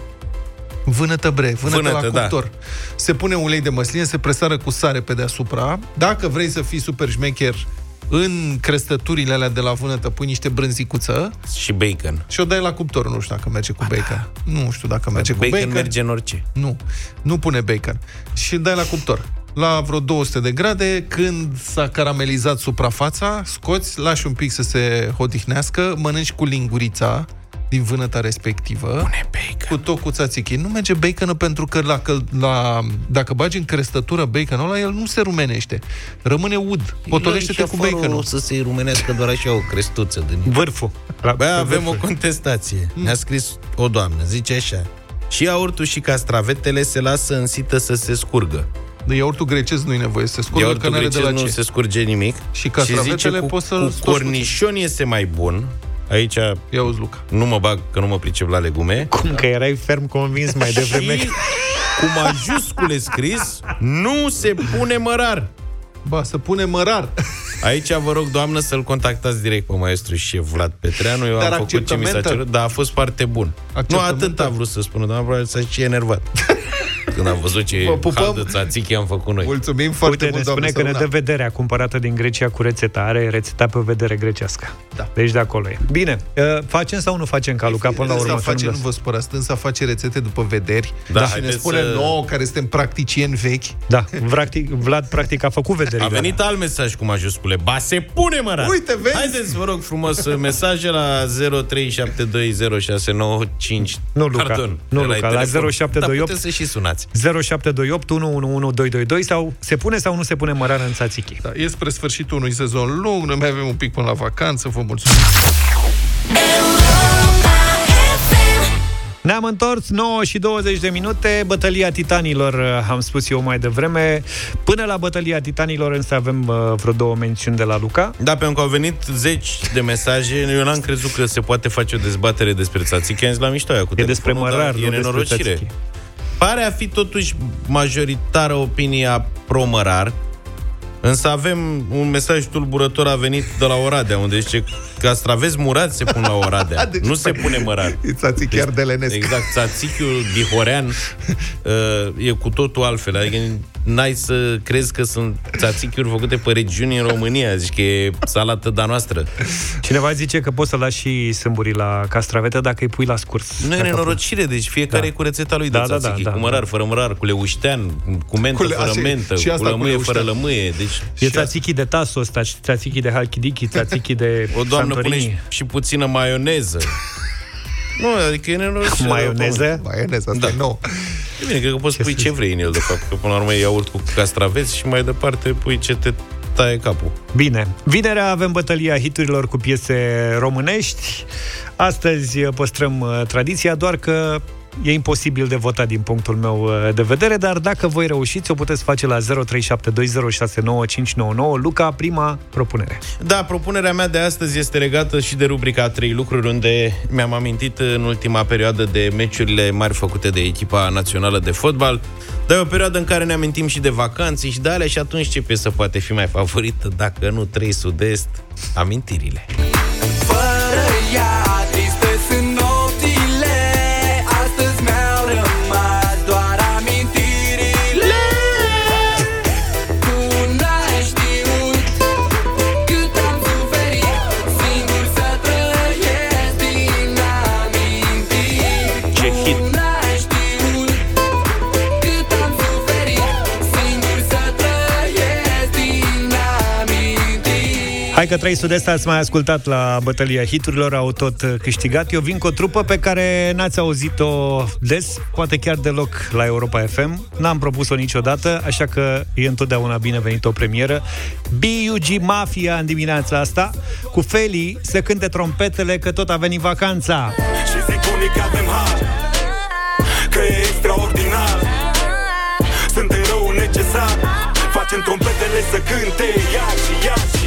Speaker 2: Vânătă bre, vânătă,
Speaker 3: Vânătă,
Speaker 2: la
Speaker 3: da.
Speaker 2: cuptor. Se pune ulei de măsline, se presară cu sare pe deasupra. Dacă vrei să fii super șmecher, în crestăturile alea de la vânătă pui niște brânzicuță
Speaker 3: Și bacon.
Speaker 2: și o dai la cuptor. Nu știu dacă merge cu bacon. Nu știu dacă merge cu
Speaker 3: Bacon,
Speaker 2: bacon.
Speaker 3: merge în orice.
Speaker 2: Nu, nu pune bacon. Și îl dai la cuptor. La vreo 200 de grade, când s-a caramelizat suprafața, scoți, lași un pic să se hodihnească, mănânci cu lingurița din vânăta respectivă.
Speaker 3: Pune bacon.
Speaker 2: Cu tot cu tzatziki. Nu merge baconul pentru că la, căl- la, dacă bagi în crestătură baconul ăla, el nu se rumenește. Rămâne ud. Potolește-te cu baconul.
Speaker 3: să se rumenească doar așa o crestuță din
Speaker 1: Vârful. La,
Speaker 3: Bă,
Speaker 1: pe
Speaker 3: avem
Speaker 1: vârful.
Speaker 3: o contestație. Ne-a scris o doamnă, zice așa. Și iaurtul și castravetele se lasă în sită să se scurgă.
Speaker 2: De iaurtul grecesc nu e nevoie să se scurgă, că
Speaker 3: Iaurtul
Speaker 2: n-are de
Speaker 3: grecesc
Speaker 2: la
Speaker 3: nu
Speaker 2: ce.
Speaker 3: se scurge nimic.
Speaker 2: Și castravetele
Speaker 3: zice, cu,
Speaker 2: poți să-l
Speaker 3: cu
Speaker 2: stoși
Speaker 3: cornișon este mai bun. Aici
Speaker 2: Ia uzi, Luca.
Speaker 3: nu mă bag, că nu mă pricep la legume.
Speaker 1: Cum că erai ferm convins mai devreme.
Speaker 3: Și cu majuscule scris, nu se pune mărar.
Speaker 2: Ba, să pune mărar.
Speaker 3: Aici vă rog, doamnă, să-l contactați direct pe maestru șef Vlad Petreanu. Eu
Speaker 2: Dar
Speaker 3: am făcut ce mi s-a
Speaker 2: acceptamentă?
Speaker 3: cerut, dar a fost foarte bun. Nu
Speaker 2: Acceptamentă?
Speaker 3: atât a vrut să spună, dar probabil să și enervat. Când am văzut
Speaker 2: Vă
Speaker 3: ce
Speaker 2: pupăm.
Speaker 3: hal de tzatziki am făcut noi.
Speaker 2: Mulțumim foarte
Speaker 1: Uite, ne
Speaker 2: mult,
Speaker 1: spune
Speaker 2: doamne
Speaker 1: că ne
Speaker 2: Săuna.
Speaker 1: dă vederea cumpărată din Grecia cu rețeta. Are rețeta pe vedere grecească.
Speaker 2: Da.
Speaker 1: Deci de acolo e. Bine, uh, facem sau nu facem ca Luca până la
Speaker 2: Dânsa
Speaker 1: urmă?
Speaker 2: face, nu vă spărați, dânsa face rețete după vederi
Speaker 3: Da,
Speaker 2: și ne
Speaker 3: haideți
Speaker 2: spune
Speaker 3: să-
Speaker 2: nouă, care suntem practicieni vechi,
Speaker 1: Da, practic, Vlad practic a făcut vedere.
Speaker 3: A venit alt mesaj cu majuscule. Ba se pune, mă, rar.
Speaker 2: Uite, vezi?
Speaker 3: Haideți, vă rog frumos, mesaje la 03720695.
Speaker 1: Nu, Luca.
Speaker 3: Pardon,
Speaker 1: Nu,
Speaker 3: de la
Speaker 1: Luca, la
Speaker 3: telefon.
Speaker 1: 0728.
Speaker 3: Dar puteți să și sunați.
Speaker 1: sunați. 0728 111222 sau se pune sau nu se pune mărar în tzatziki.
Speaker 2: Da, e spre sfârșitul unui sezon lung, noi mai avem un pic până la vacanță, vă mulțumim.
Speaker 1: Ne-am întors 9 și 20 de minute, bătălia titanilor, uh, am spus eu mai devreme. Până la bătălia titanilor însă avem uh, vreo două mențiuni de la Luca.
Speaker 3: Da, pentru că au venit zeci de mesaje, eu n-am crezut că se poate face o dezbatere despre tzatziki, am zis la mișto aia cu
Speaker 1: E despre
Speaker 3: telefonul,
Speaker 1: mărar,
Speaker 3: dar
Speaker 1: nu
Speaker 3: e
Speaker 1: despre
Speaker 3: nenorocire.
Speaker 1: tzatziki.
Speaker 3: Pare a fi totuși majoritară opinia pro-mărar, însă avem un mesaj tulburător a venit de la Oradea, unde zice castraveți murați se pun la Oradea,
Speaker 2: Deci,
Speaker 3: nu se pune mărar.
Speaker 2: Ți chiar de lenesc.
Speaker 3: Exact, tzațichiul bihorean uh, e cu totul altfel. Adică n-ai să crezi că sunt tzațichiuri făcute pe regiuni în România. Zici că e salată de noastră.
Speaker 1: Cineva zice că poți să lași și sâmburii la castravete dacă îi pui la scurs.
Speaker 3: Nu e
Speaker 1: Dacă
Speaker 3: nenorocire, deci fiecare
Speaker 1: Da.
Speaker 3: e cu rețeta lui
Speaker 1: Da,
Speaker 3: de
Speaker 1: da, da,
Speaker 3: tzatziki.
Speaker 1: da,
Speaker 3: cu mărar,
Speaker 1: da.
Speaker 3: fără mărar, cu leuștean, cu mentă,
Speaker 2: Cu le-
Speaker 3: fără
Speaker 2: așa e.
Speaker 3: mentă,
Speaker 2: Și
Speaker 3: cu
Speaker 2: asta cu
Speaker 3: lămâie, fără
Speaker 2: leuștean.
Speaker 3: lămâie. Deci
Speaker 1: E tzatziki de tasos, tzatziki de halkidiki, tzatziki de
Speaker 3: o doamnă pune și,
Speaker 1: Santorini.
Speaker 3: și puțină maioneză. Nu, adică e nenorocire.
Speaker 1: Maioneză?
Speaker 2: Maioneza, asta
Speaker 3: Da.
Speaker 2: e nou.
Speaker 3: E bine, cred că poți pui ce vrei în el, de fapt. Că până la urmă e iaurt cu castraveți și mai departe pui ce te taie capul.
Speaker 1: Bine. Vinerea avem bătălia hiturilor cu piese românești. Astăzi uh, păstrăm uh, tradiția, doar că e imposibil de votat din punctul meu uh, de vedere, dar dacă voi reușiți, o puteți face la 0372069599. Luca, prima propunere.
Speaker 3: Da, propunerea mea de astăzi este legată și de rubrica trei lucruri, unde mi-am amintit în ultima perioadă de meciurile mari făcute de echipa națională de fotbal, dar e o perioadă în care ne amintim și de vacanțe și de alea și atunci ce piesă poate fi mai favorită, dacă nu trei sud-est, amintirile.
Speaker 1: Că 3 sud ați mai ascultat la bătălia hiturilor, au tot uh, câștigat. Eu vin cu o trupă pe care n-ați auzit-o des, poate chiar deloc la Europa FM. N-am propus-o niciodată, așa că e întotdeauna binevenit o premieră. B.U.G. Mafia în dimineața asta, cu Feli să cânte trompetele că tot a venit vacanța.
Speaker 7: Și zic unii că avem har Că e extraordinar Sunt erou necesar Facem trompetele să cânte Iar și iar și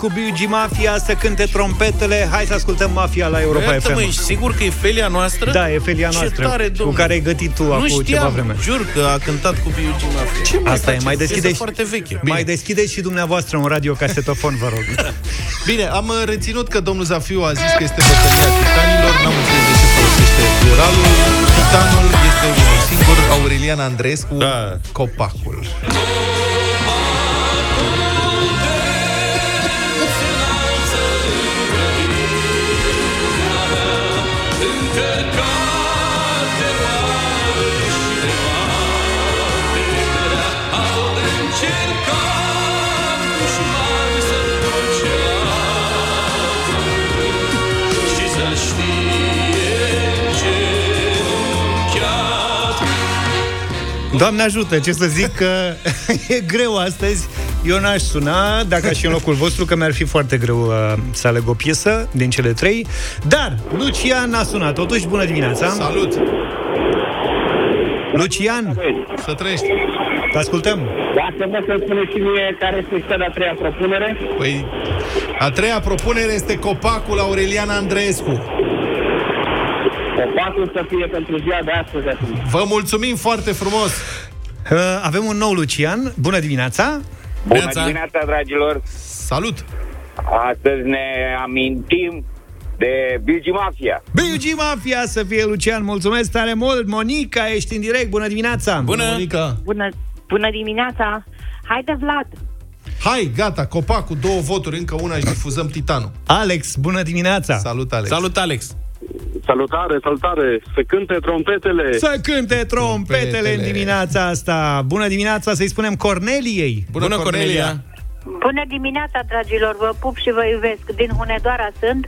Speaker 1: cu B.U.G. Mafia să cânte trompetele. Hai să ascultăm Mafia la Europa
Speaker 3: Iartă-mă,
Speaker 1: FM.
Speaker 3: ești sigur că e felia noastră?
Speaker 1: Da, e felia
Speaker 3: Ce
Speaker 1: noastră,
Speaker 3: tare,
Speaker 1: cu
Speaker 3: domnule.
Speaker 1: care ai gătit tu
Speaker 3: nu
Speaker 1: acum
Speaker 3: știam,
Speaker 1: ceva vreme.
Speaker 3: jur că a cântat cu B.U.G. Mafia. Ce
Speaker 1: Asta e, mai deschideți,
Speaker 3: foarte veche.
Speaker 1: mai deschideți și dumneavoastră un radiocasetofon, vă rog.
Speaker 2: Bine, am uh, reținut că domnul Zafiu a zis că este bătălia titanilor, n-am înțeles de ce folosește pluralul. Titanul este unul singur, Aurelian Andreescu,
Speaker 3: Da.
Speaker 2: copacul.
Speaker 1: Doamne ajută, ce să zic că e greu astăzi. Eu n-aș suna, dacă aș fi în locul vostru, că mi-ar fi foarte greu uh, să aleg o piesă din cele trei. Dar Lucian a sunat. Totuși, bună dimineața!
Speaker 2: Salut!
Speaker 1: Lucian,
Speaker 2: Să trăiești!
Speaker 1: te ascultăm!
Speaker 8: Dacă mă să spuneți și mie care este cea de-a treia propunere.
Speaker 2: Păi, a treia propunere este copacul Aurelian Andreescu.
Speaker 8: Copacul să fie pentru ziua de astăzi atunci.
Speaker 2: Vă mulțumim foarte frumos!
Speaker 1: Uh, avem un nou Lucian. Bună dimineața!
Speaker 8: Bună
Speaker 3: Neața.
Speaker 8: dimineața, dragilor!
Speaker 2: Salut!
Speaker 8: Astăzi ne amintim de Bigi Mafia.
Speaker 1: B.U.G. Mafia să fie Lucian, mulțumesc tare mult! Monica, ești în direct, bună dimineața!
Speaker 3: Bună!
Speaker 2: Monica!
Speaker 9: Bună, bună dimineața! Haide, Vlad!
Speaker 2: Hai, gata, copacul, două voturi, încă una și difuzăm Titanul.
Speaker 1: Alex, bună dimineața!
Speaker 2: Salut, Alex.
Speaker 3: Salut, Alex!
Speaker 9: Salutare, salutare! Se cânte trompetele!
Speaker 1: Să cânte trompetele în
Speaker 2: Trompetele.
Speaker 1: dimineața asta! Bună dimineața, să-i spunem Corneliei!
Speaker 2: Bună,
Speaker 3: Bună, Cornelia!
Speaker 10: Bună dimineața, dragilor! Vă pup și vă iubesc. Din Hunedoara sunt.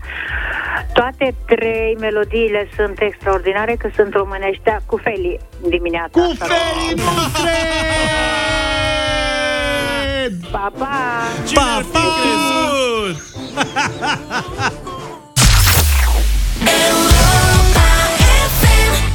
Speaker 10: Toate trei melodiile sunt extraordinare, că sunt românești, da, cu Feli dimineața
Speaker 1: Cu
Speaker 10: asta.
Speaker 1: Feli nu cred!
Speaker 10: Pa, pa!
Speaker 3: Cine
Speaker 1: Pa,
Speaker 3: ar fi
Speaker 1: pa!
Speaker 3: crezut?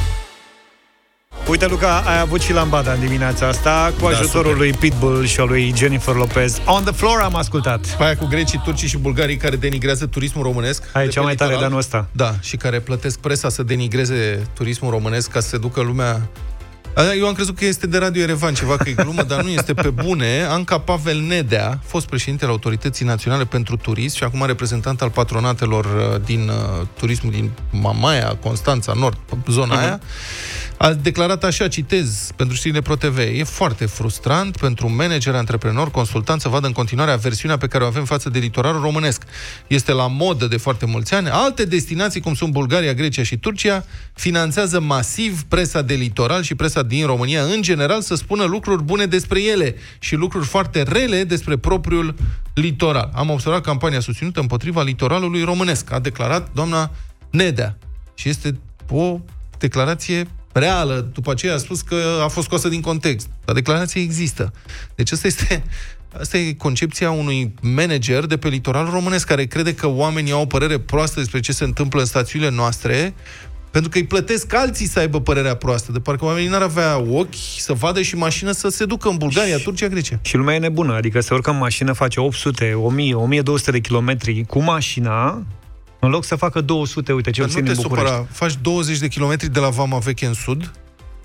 Speaker 1: Uite, Luca, ai avut și lambada în dimineața asta cu ajutorul
Speaker 3: super.
Speaker 1: lui Pitbull și al lui Jennifer Lopez. On the floor am ascultat.
Speaker 2: Aia cu grecii, turcii și bulgarii care denigrează turismul românesc.
Speaker 1: Aia e
Speaker 2: de
Speaker 1: cea
Speaker 2: pe
Speaker 1: mai tare de
Speaker 2: litoral.
Speaker 1: anul ăsta.
Speaker 2: Da, și care plătesc presa să denigreze turismul românesc ca să se ducă lumea... A, Eu am crezut că este de Radio Erevan ceva, că e glumă, dar nu este pe bune. Anca Pavel Nedea, fost președintele Autorității Naționale pentru Turism și acum reprezentant al patronatelor uh, din uh, turismul din Mamaia, Constanța, Nord, zona aia, a declarat așa, citez, pentru știrile ProTV, e foarte frustrant pentru un manager, antreprenor, consultant să vadă în continuare aversiunea pe care o avem față de litoralul românesc. Este la modă de foarte mulți ani. Alte destinații, cum sunt Bulgaria, Grecia și Turcia, finanțează masiv presa de litoral și presa din România, în general, să spună lucruri bune despre ele și lucruri foarte rele despre propriul litoral. Am observat campania susținută împotriva litoralului românesc, a declarat doamna Nedea. Și este o declarație reală. După aceea a spus că a fost scoasă din context. Dar declarația există. Deci asta este, asta e concepția unui manager de pe litoralul românesc care crede că oamenii au o părere proastă despre ce se întâmplă în stațiunile noastre pentru că îi plătesc alții să aibă părerea proastă. De parcă oamenii n-ar avea ochi să vadă și mașină să se ducă în Bulgaria, Turcia, Grecia.
Speaker 1: Și lumea e nebună, adică se urcă în mașină, face 800, 1000, 1200 de kilometri cu mașina, în loc să facă 200, uite, ce
Speaker 2: Dar nu
Speaker 1: puțin
Speaker 2: te
Speaker 1: în București.
Speaker 2: supăra. Faci 20 de kilometri de la Vama Veche în sud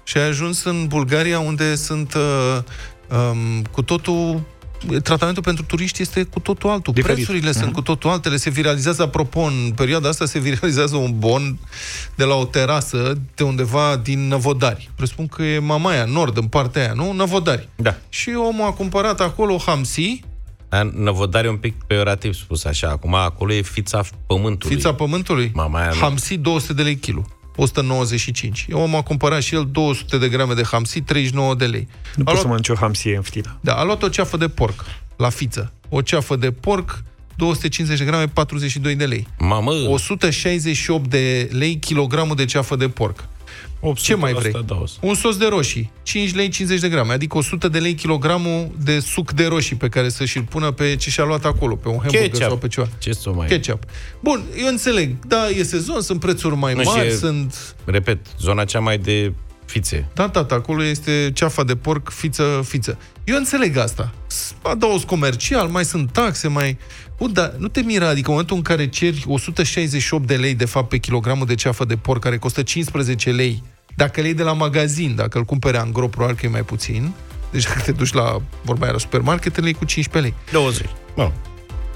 Speaker 2: și ai ajuns în Bulgaria unde sunt uh, um, cu totul tratamentul pentru turiști este cu totul altul.
Speaker 1: Diferit.
Speaker 2: Prețurile sunt cu totul altele. Se viralizează, apropo, în perioada asta se viralizează un bon de la o terasă de undeva din Năvodari. Presupun că e Mamaia, nord, în partea aia, nu? Năvodari.
Speaker 3: Da.
Speaker 2: Și omul a cumpărat acolo hamsi,
Speaker 3: Dar Năvodare e un pic peorativ spus așa. Acum acolo e fița pământului.
Speaker 2: fița pământului,
Speaker 3: Mamaia nu.
Speaker 2: hamsi 200 de lei kilo. 195. Omul a cumpărat și el 200 de grame de hamsi, 39 de lei.
Speaker 1: Nu
Speaker 2: a
Speaker 1: pot să
Speaker 2: luat,
Speaker 1: mănânci o hamsie înftită.
Speaker 2: da, a luat o ceafă de porc la fiță. O ceafă de porc, 250 de grame, 42 de lei.
Speaker 3: Mamă,
Speaker 2: 168 de lei kilogramul de ceafă de porc.
Speaker 3: 800
Speaker 2: Ce mai vrei?
Speaker 3: asta dau.
Speaker 2: Un sos de roșii, 5 lei 50 de grame, adică 100 de lei kilogramul de suc de roșii pe care să și-l pună pe ce și-a luat acolo, pe un hamburger
Speaker 3: Ketchup.
Speaker 2: sau pe ceva.
Speaker 3: Ce să o mai...
Speaker 2: Ketchup. Bun, eu înțeleg. Da, e sezon, sunt prețuri mai
Speaker 3: Nu, și
Speaker 2: mari,
Speaker 3: e-
Speaker 2: sunt...
Speaker 3: Repet, zona cea mai de fițe.
Speaker 2: Da, tata, acolo este ceafa de porc, fiță, fiță. Eu înțeleg asta. S- Adaos comercial, mai sunt taxe, mai... Bun, dar nu te mira, adică în momentul în care ceri 168 de lei, de fapt, pe kilogramul de ceafă de porc, care costă 15 lei, dacă le iei de la magazin, dacă îl cumpere angro, probabil că e mai puțin, deci dacă te duci la, vorba aia, la supermarket, le iei cu 15 lei.
Speaker 3: 20. Bun.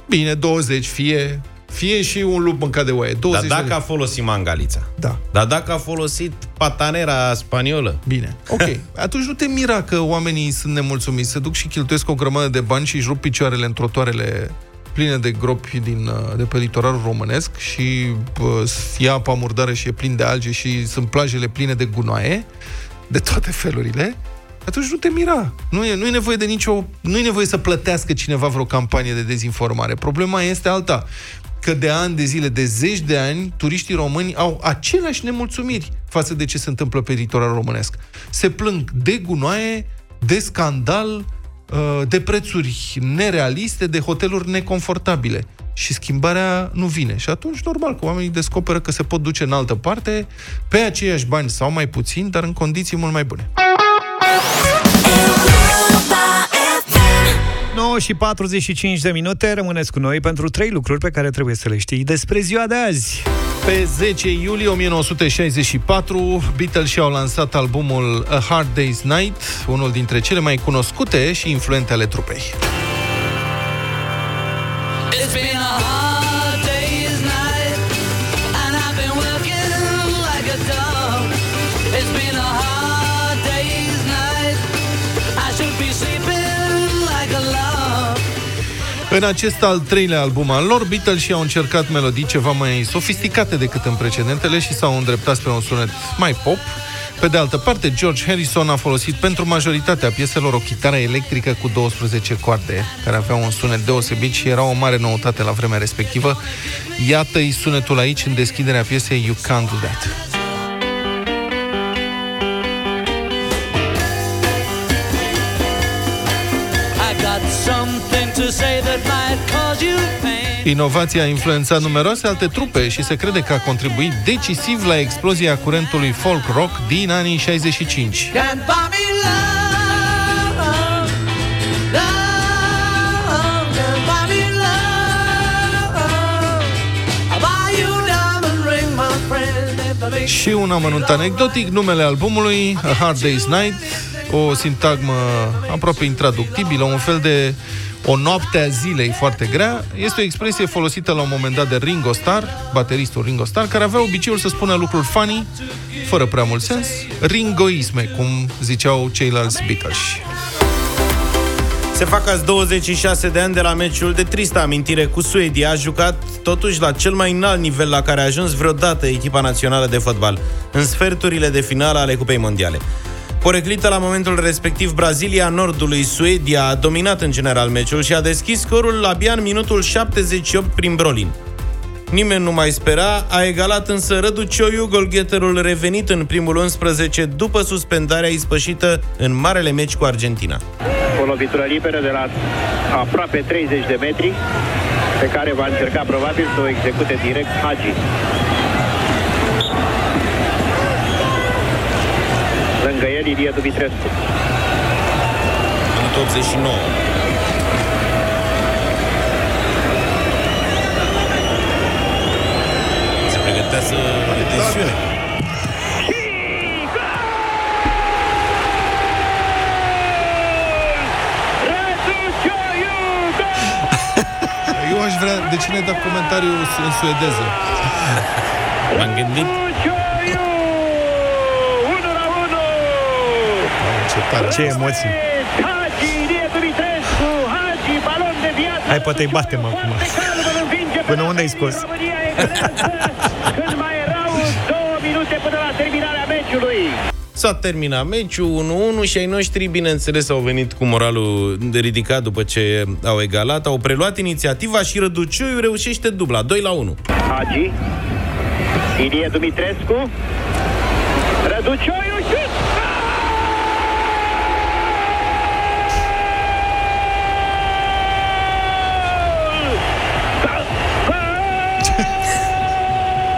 Speaker 2: Bine, 20, fie, fie și un lup mâncat de oaie. 20
Speaker 3: Dar
Speaker 2: de
Speaker 3: dacă
Speaker 2: lei.
Speaker 3: a folosit mangalița,
Speaker 2: Da.
Speaker 3: dar dacă a folosit patanera spaniolă,
Speaker 2: Bine, ok. Atunci nu te mira că oamenii sunt nemulțumiți, se duc și cheltuiesc o grămadă de bani și își rup picioarele în trotoarele pline de gropi din, uh, de pe litoralul românesc și uh, ia apa murdară și e plin de alge și sunt plajele pline de gunoaie, de toate felurile, atunci nu te mira. Nu e, nu e nevoie de nicio... Nu e nevoie să plătească cineva vreo campanie de dezinformare. Problema este alta că de ani de zile, de zeci de ani, turiștii români au aceleași nemulțumiri față de ce se întâmplă pe litoralul românesc. Se plâng de gunoaie, de scandal, uh, de prețuri nerealiste, de hoteluri neconfortabile. Și schimbarea nu vine. Și atunci, normal, că oamenii descoperă că se pot duce în altă parte, pe aceiași bani sau mai puțin, dar în condiții mult mai bune.
Speaker 1: 9 și 45 de minute, rămâneți cu noi pentru trei lucruri pe care trebuie să le știi despre ziua de azi.
Speaker 2: Pe 10 iulie 1964, Beatles și-au lansat albumul A Hard Day's Night, unul dintre cele mai cunoscute și influente ale trupei. În acest al treilea album al lor, Beatles și-au încercat melodii ceva mai sofisticate decât în precedentele și s-au îndreptat spre un sunet mai pop. Pe de altă parte, George Harrison a folosit pentru majoritatea pieselor o chitară electrică cu 12 coarde, care avea un sunet deosebit și era o mare noutate la vremea respectivă. Iată-i sunetul aici în deschiderea piesei You Can't Do That.
Speaker 11: I got something to say that might cause you pain.
Speaker 2: Inovația a influențat numeroase alte trupe și se crede că a contribuit decisiv la explozia curentului folk rock din anii 65.
Speaker 11: Can't buy me love, love, can't buy me love. I'll buy you a diamond ring, my friend, if I make
Speaker 2: Și un amănunt anecdotic, numele albumului, A Hard Day's Night, o sintagmă aproape intraductibilă, un fel de o noapte a zilei foarte grea, este o expresie folosită la un moment dat de Ringo Starr, bateristul Ringo Starr, care avea obiceiul să spună lucruri funny, fără prea mult sens, ringoisme, cum ziceau ceilalți Beatles.
Speaker 3: Se fac azi 26 de ani de la meciul de tristă amintire cu Suedia, a jucat totuși la cel mai înalt nivel la care a ajuns vreodată echipa națională de fotbal, în sferturile de finală ale Cupei Mondiale. Poreclită la momentul respectiv, Brazilia Nordului, Suedia a dominat în general meciul și a deschis scorul abia în minutul 78 prin Brolin. Nimeni nu mai spera, a egalat însă Rădu Cioiu, golgheterul revenit în primul 11 după suspendarea ispășită în marele meci cu Argentina.
Speaker 8: O lovitură liberă de la aproape 30 de metri, pe care va încerca probabil să o execute direct Hagi. Lângă el, Ilie Dumitrescu.
Speaker 3: Minutul 89. Se pregătea să are tensiune.
Speaker 2: Eu aș vrea, de ce ne da comentariu în suedeză?
Speaker 3: M-am gândit
Speaker 2: Ce tare.
Speaker 1: Ce emoții.
Speaker 8: Hagi, Ilie Dumitrescu, Hagi, balon de viață.
Speaker 1: Hai, poate îi batem acum. Până unde ai scos?
Speaker 8: România egalează când mai erau două minute până la terminarea meciului.
Speaker 3: S-a terminat meciul 1-1 și ai noștri, bineînțeles, au venit cu moralul de ridicat după ce au egalat, au preluat inițiativa și Răduciuiu reușește dubla, 2 la 1.
Speaker 8: Hagi, Ilie Dumitrescu, Răducioiu, șut!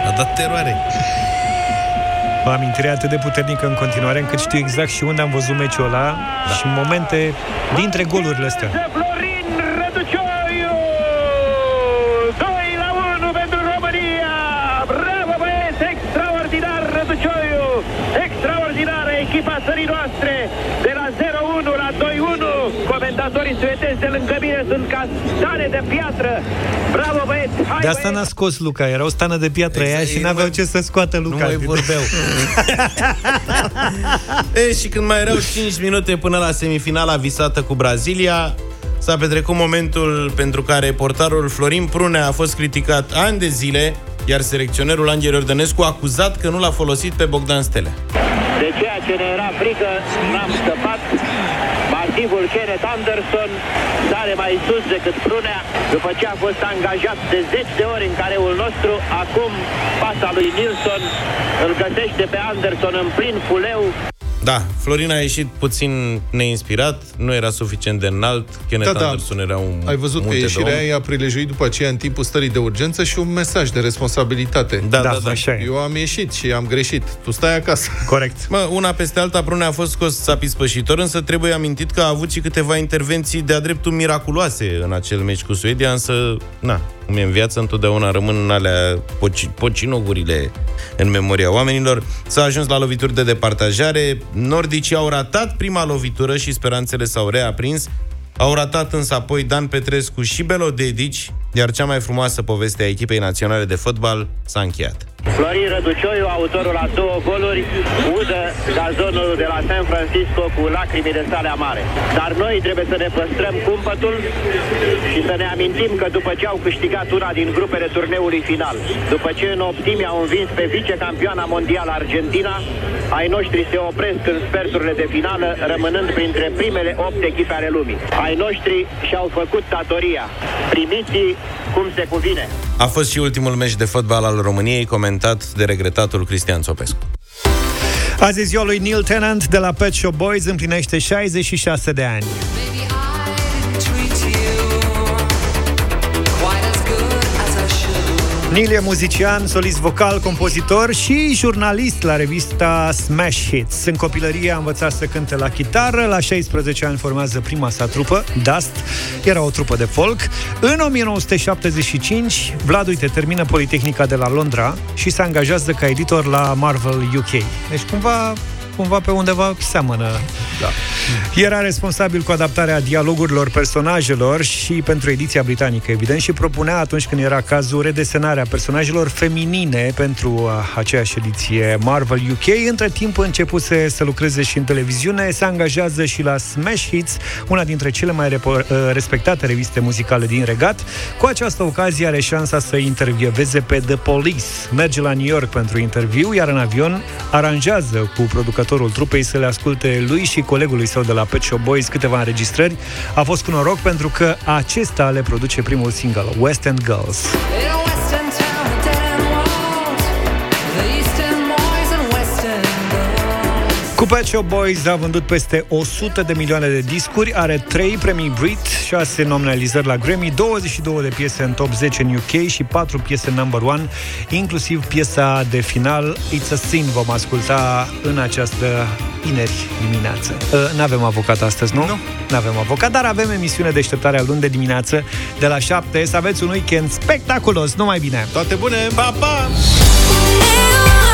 Speaker 3: A dat teroare.
Speaker 1: O amintire atât de puternică în continuare, încât știu exact și unde am văzut meciul ăla da. și momente dintre golurile astea.
Speaker 8: Florin Răducioiu! 2 la 1 pentru România! Bravo băieți! Extraordinar Răducioiu! Extraordinară echipa țării noastre! De la 0-1 la 2-1! Comentatorii suedezi de lângă mine sunt ca stane de piatră! Bravo băieți! Hai
Speaker 1: De asta n-a scos Luca, era o stană de piatră
Speaker 3: Exact,
Speaker 1: aia și
Speaker 3: ei nu
Speaker 1: n-aveau
Speaker 3: mai-
Speaker 1: ce să scoată Luca.
Speaker 3: Nu mai vorbeau. e, și când mai erau 5 minute până la semifinala visată cu Brazilia, s-a petrecut momentul pentru care portarul Florin Prunea a fost criticat ani de zile, iar selecționerul Angel Iordănescu a acuzat că nu l-a folosit pe Bogdan Stelea.
Speaker 8: De ceea ce ne era frică, n-am scăpat. Masivul Kenneth Anderson sare mai sus decât Prunea, după ce a fost angajat de zeci de ori în careul nostru, acum pasa lui Nilsson îl găsește pe Anderson în plin fuleu,
Speaker 3: Da, Florin a ieșit puțin neinspirat, nu era suficient de înalt, Kenneth
Speaker 2: Da, da.
Speaker 3: Anderson era un
Speaker 2: Ai văzut că
Speaker 3: munte de
Speaker 2: ieșirea
Speaker 3: om.
Speaker 2: aia a prilejuit după aceea în timpul stării de urgență și un mesaj de responsabilitate.
Speaker 3: Da,
Speaker 1: Da,
Speaker 3: da, da.
Speaker 1: așa e.
Speaker 2: Eu am ieșit și am greșit. Tu stai acasă.
Speaker 1: Corect.
Speaker 3: Mă, una peste alta, Prunea a fost scos țapi spășitor, însă trebuie amintit că a avut și câteva intervenții de-a dreptul miraculoase în acel meci cu Suedia, însă, na, cum e în viață, întotdeauna rămân în alea poci, pocinogurile în memoria oamenilor. S-a ajuns la lovituri de departajare, nordicii au ratat prima lovitură și speranțele s-au reaprins, au ratat însă apoi Dan Petrescu și Belo Dedici, iar cea mai frumoasă poveste a echipei naționale de fotbal s-a încheiat.
Speaker 8: Florin Răducioiu, autorul la două goluri, udă gazonul de la San Francisco cu lacrimile sale amare. Dar noi trebuie să ne păstrăm cumpătul și să ne amintim că după ce au câștigat una din grupele turneului final, după ce în optimi au învins pe vicecampioana mondială Argentina, ai noștri se opresc în sferturile de finală, rămânând printre primele opt echipe ale lumii. Ai noștri și-au făcut datoria. Primiți cum se cuvine.
Speaker 3: A fost și ultimul meci de fotbal al României, comentat de regretatul Cristian Țopescu.
Speaker 1: Azi e ziua lui Neil Tennant de la Pet Shop Boys, împlinește 66 de ani. Neil e muzician, solist vocal, compozitor și jurnalist la revista Smash Hits. În copilărie a învățat să cânte la chitară, la 16 ani formează prima sa trupă, Dust, era o trupă de folk. În 1975, Vlad, uite, termină Politehnica de la Londra și se angajează ca editor la Marvel UK. Deci cumva cumva pe undeva seamănă. Da. Era responsabil cu adaptarea dialogurilor personajelor și pentru ediția britanică, evident, și propunea atunci când era cazul redesenarea personajelor feminine pentru uh, aceeași ediție Marvel UK. Între timp începuse să lucreze și în televiziune, se angajează și la Smash Hits, una dintre cele mai repo- uh, respectate reviste muzicale din regat. Cu această ocazie are șansa să intervieveze pe The Police. Merge la New York pentru interviu, iar în avion aranjează cu producătorul trupei să le asculte lui și colegului său de la Pet Shop Boys câteva înregistrări. A fost cu noroc pentru că acesta le produce primul single, West End Girls. Cu Pet Shop Boys a vândut peste 100 de milioane de discuri, are 3 premii Brit, 6 nominalizări la Grammy, 22 de piese în top 10 în UK și 4 piese number 1, inclusiv piesa de final It's a Sin vom asculta în această ineri dimineață. Uh, n-avem avocat astăzi, nu? Nu. N-avem avocat, dar avem emisiune deșteptarea luni de dimineață de la 7. Să aveți un weekend spectaculos, numai bine!
Speaker 2: Toate bune!
Speaker 3: Pa, pa!
Speaker 11: Eu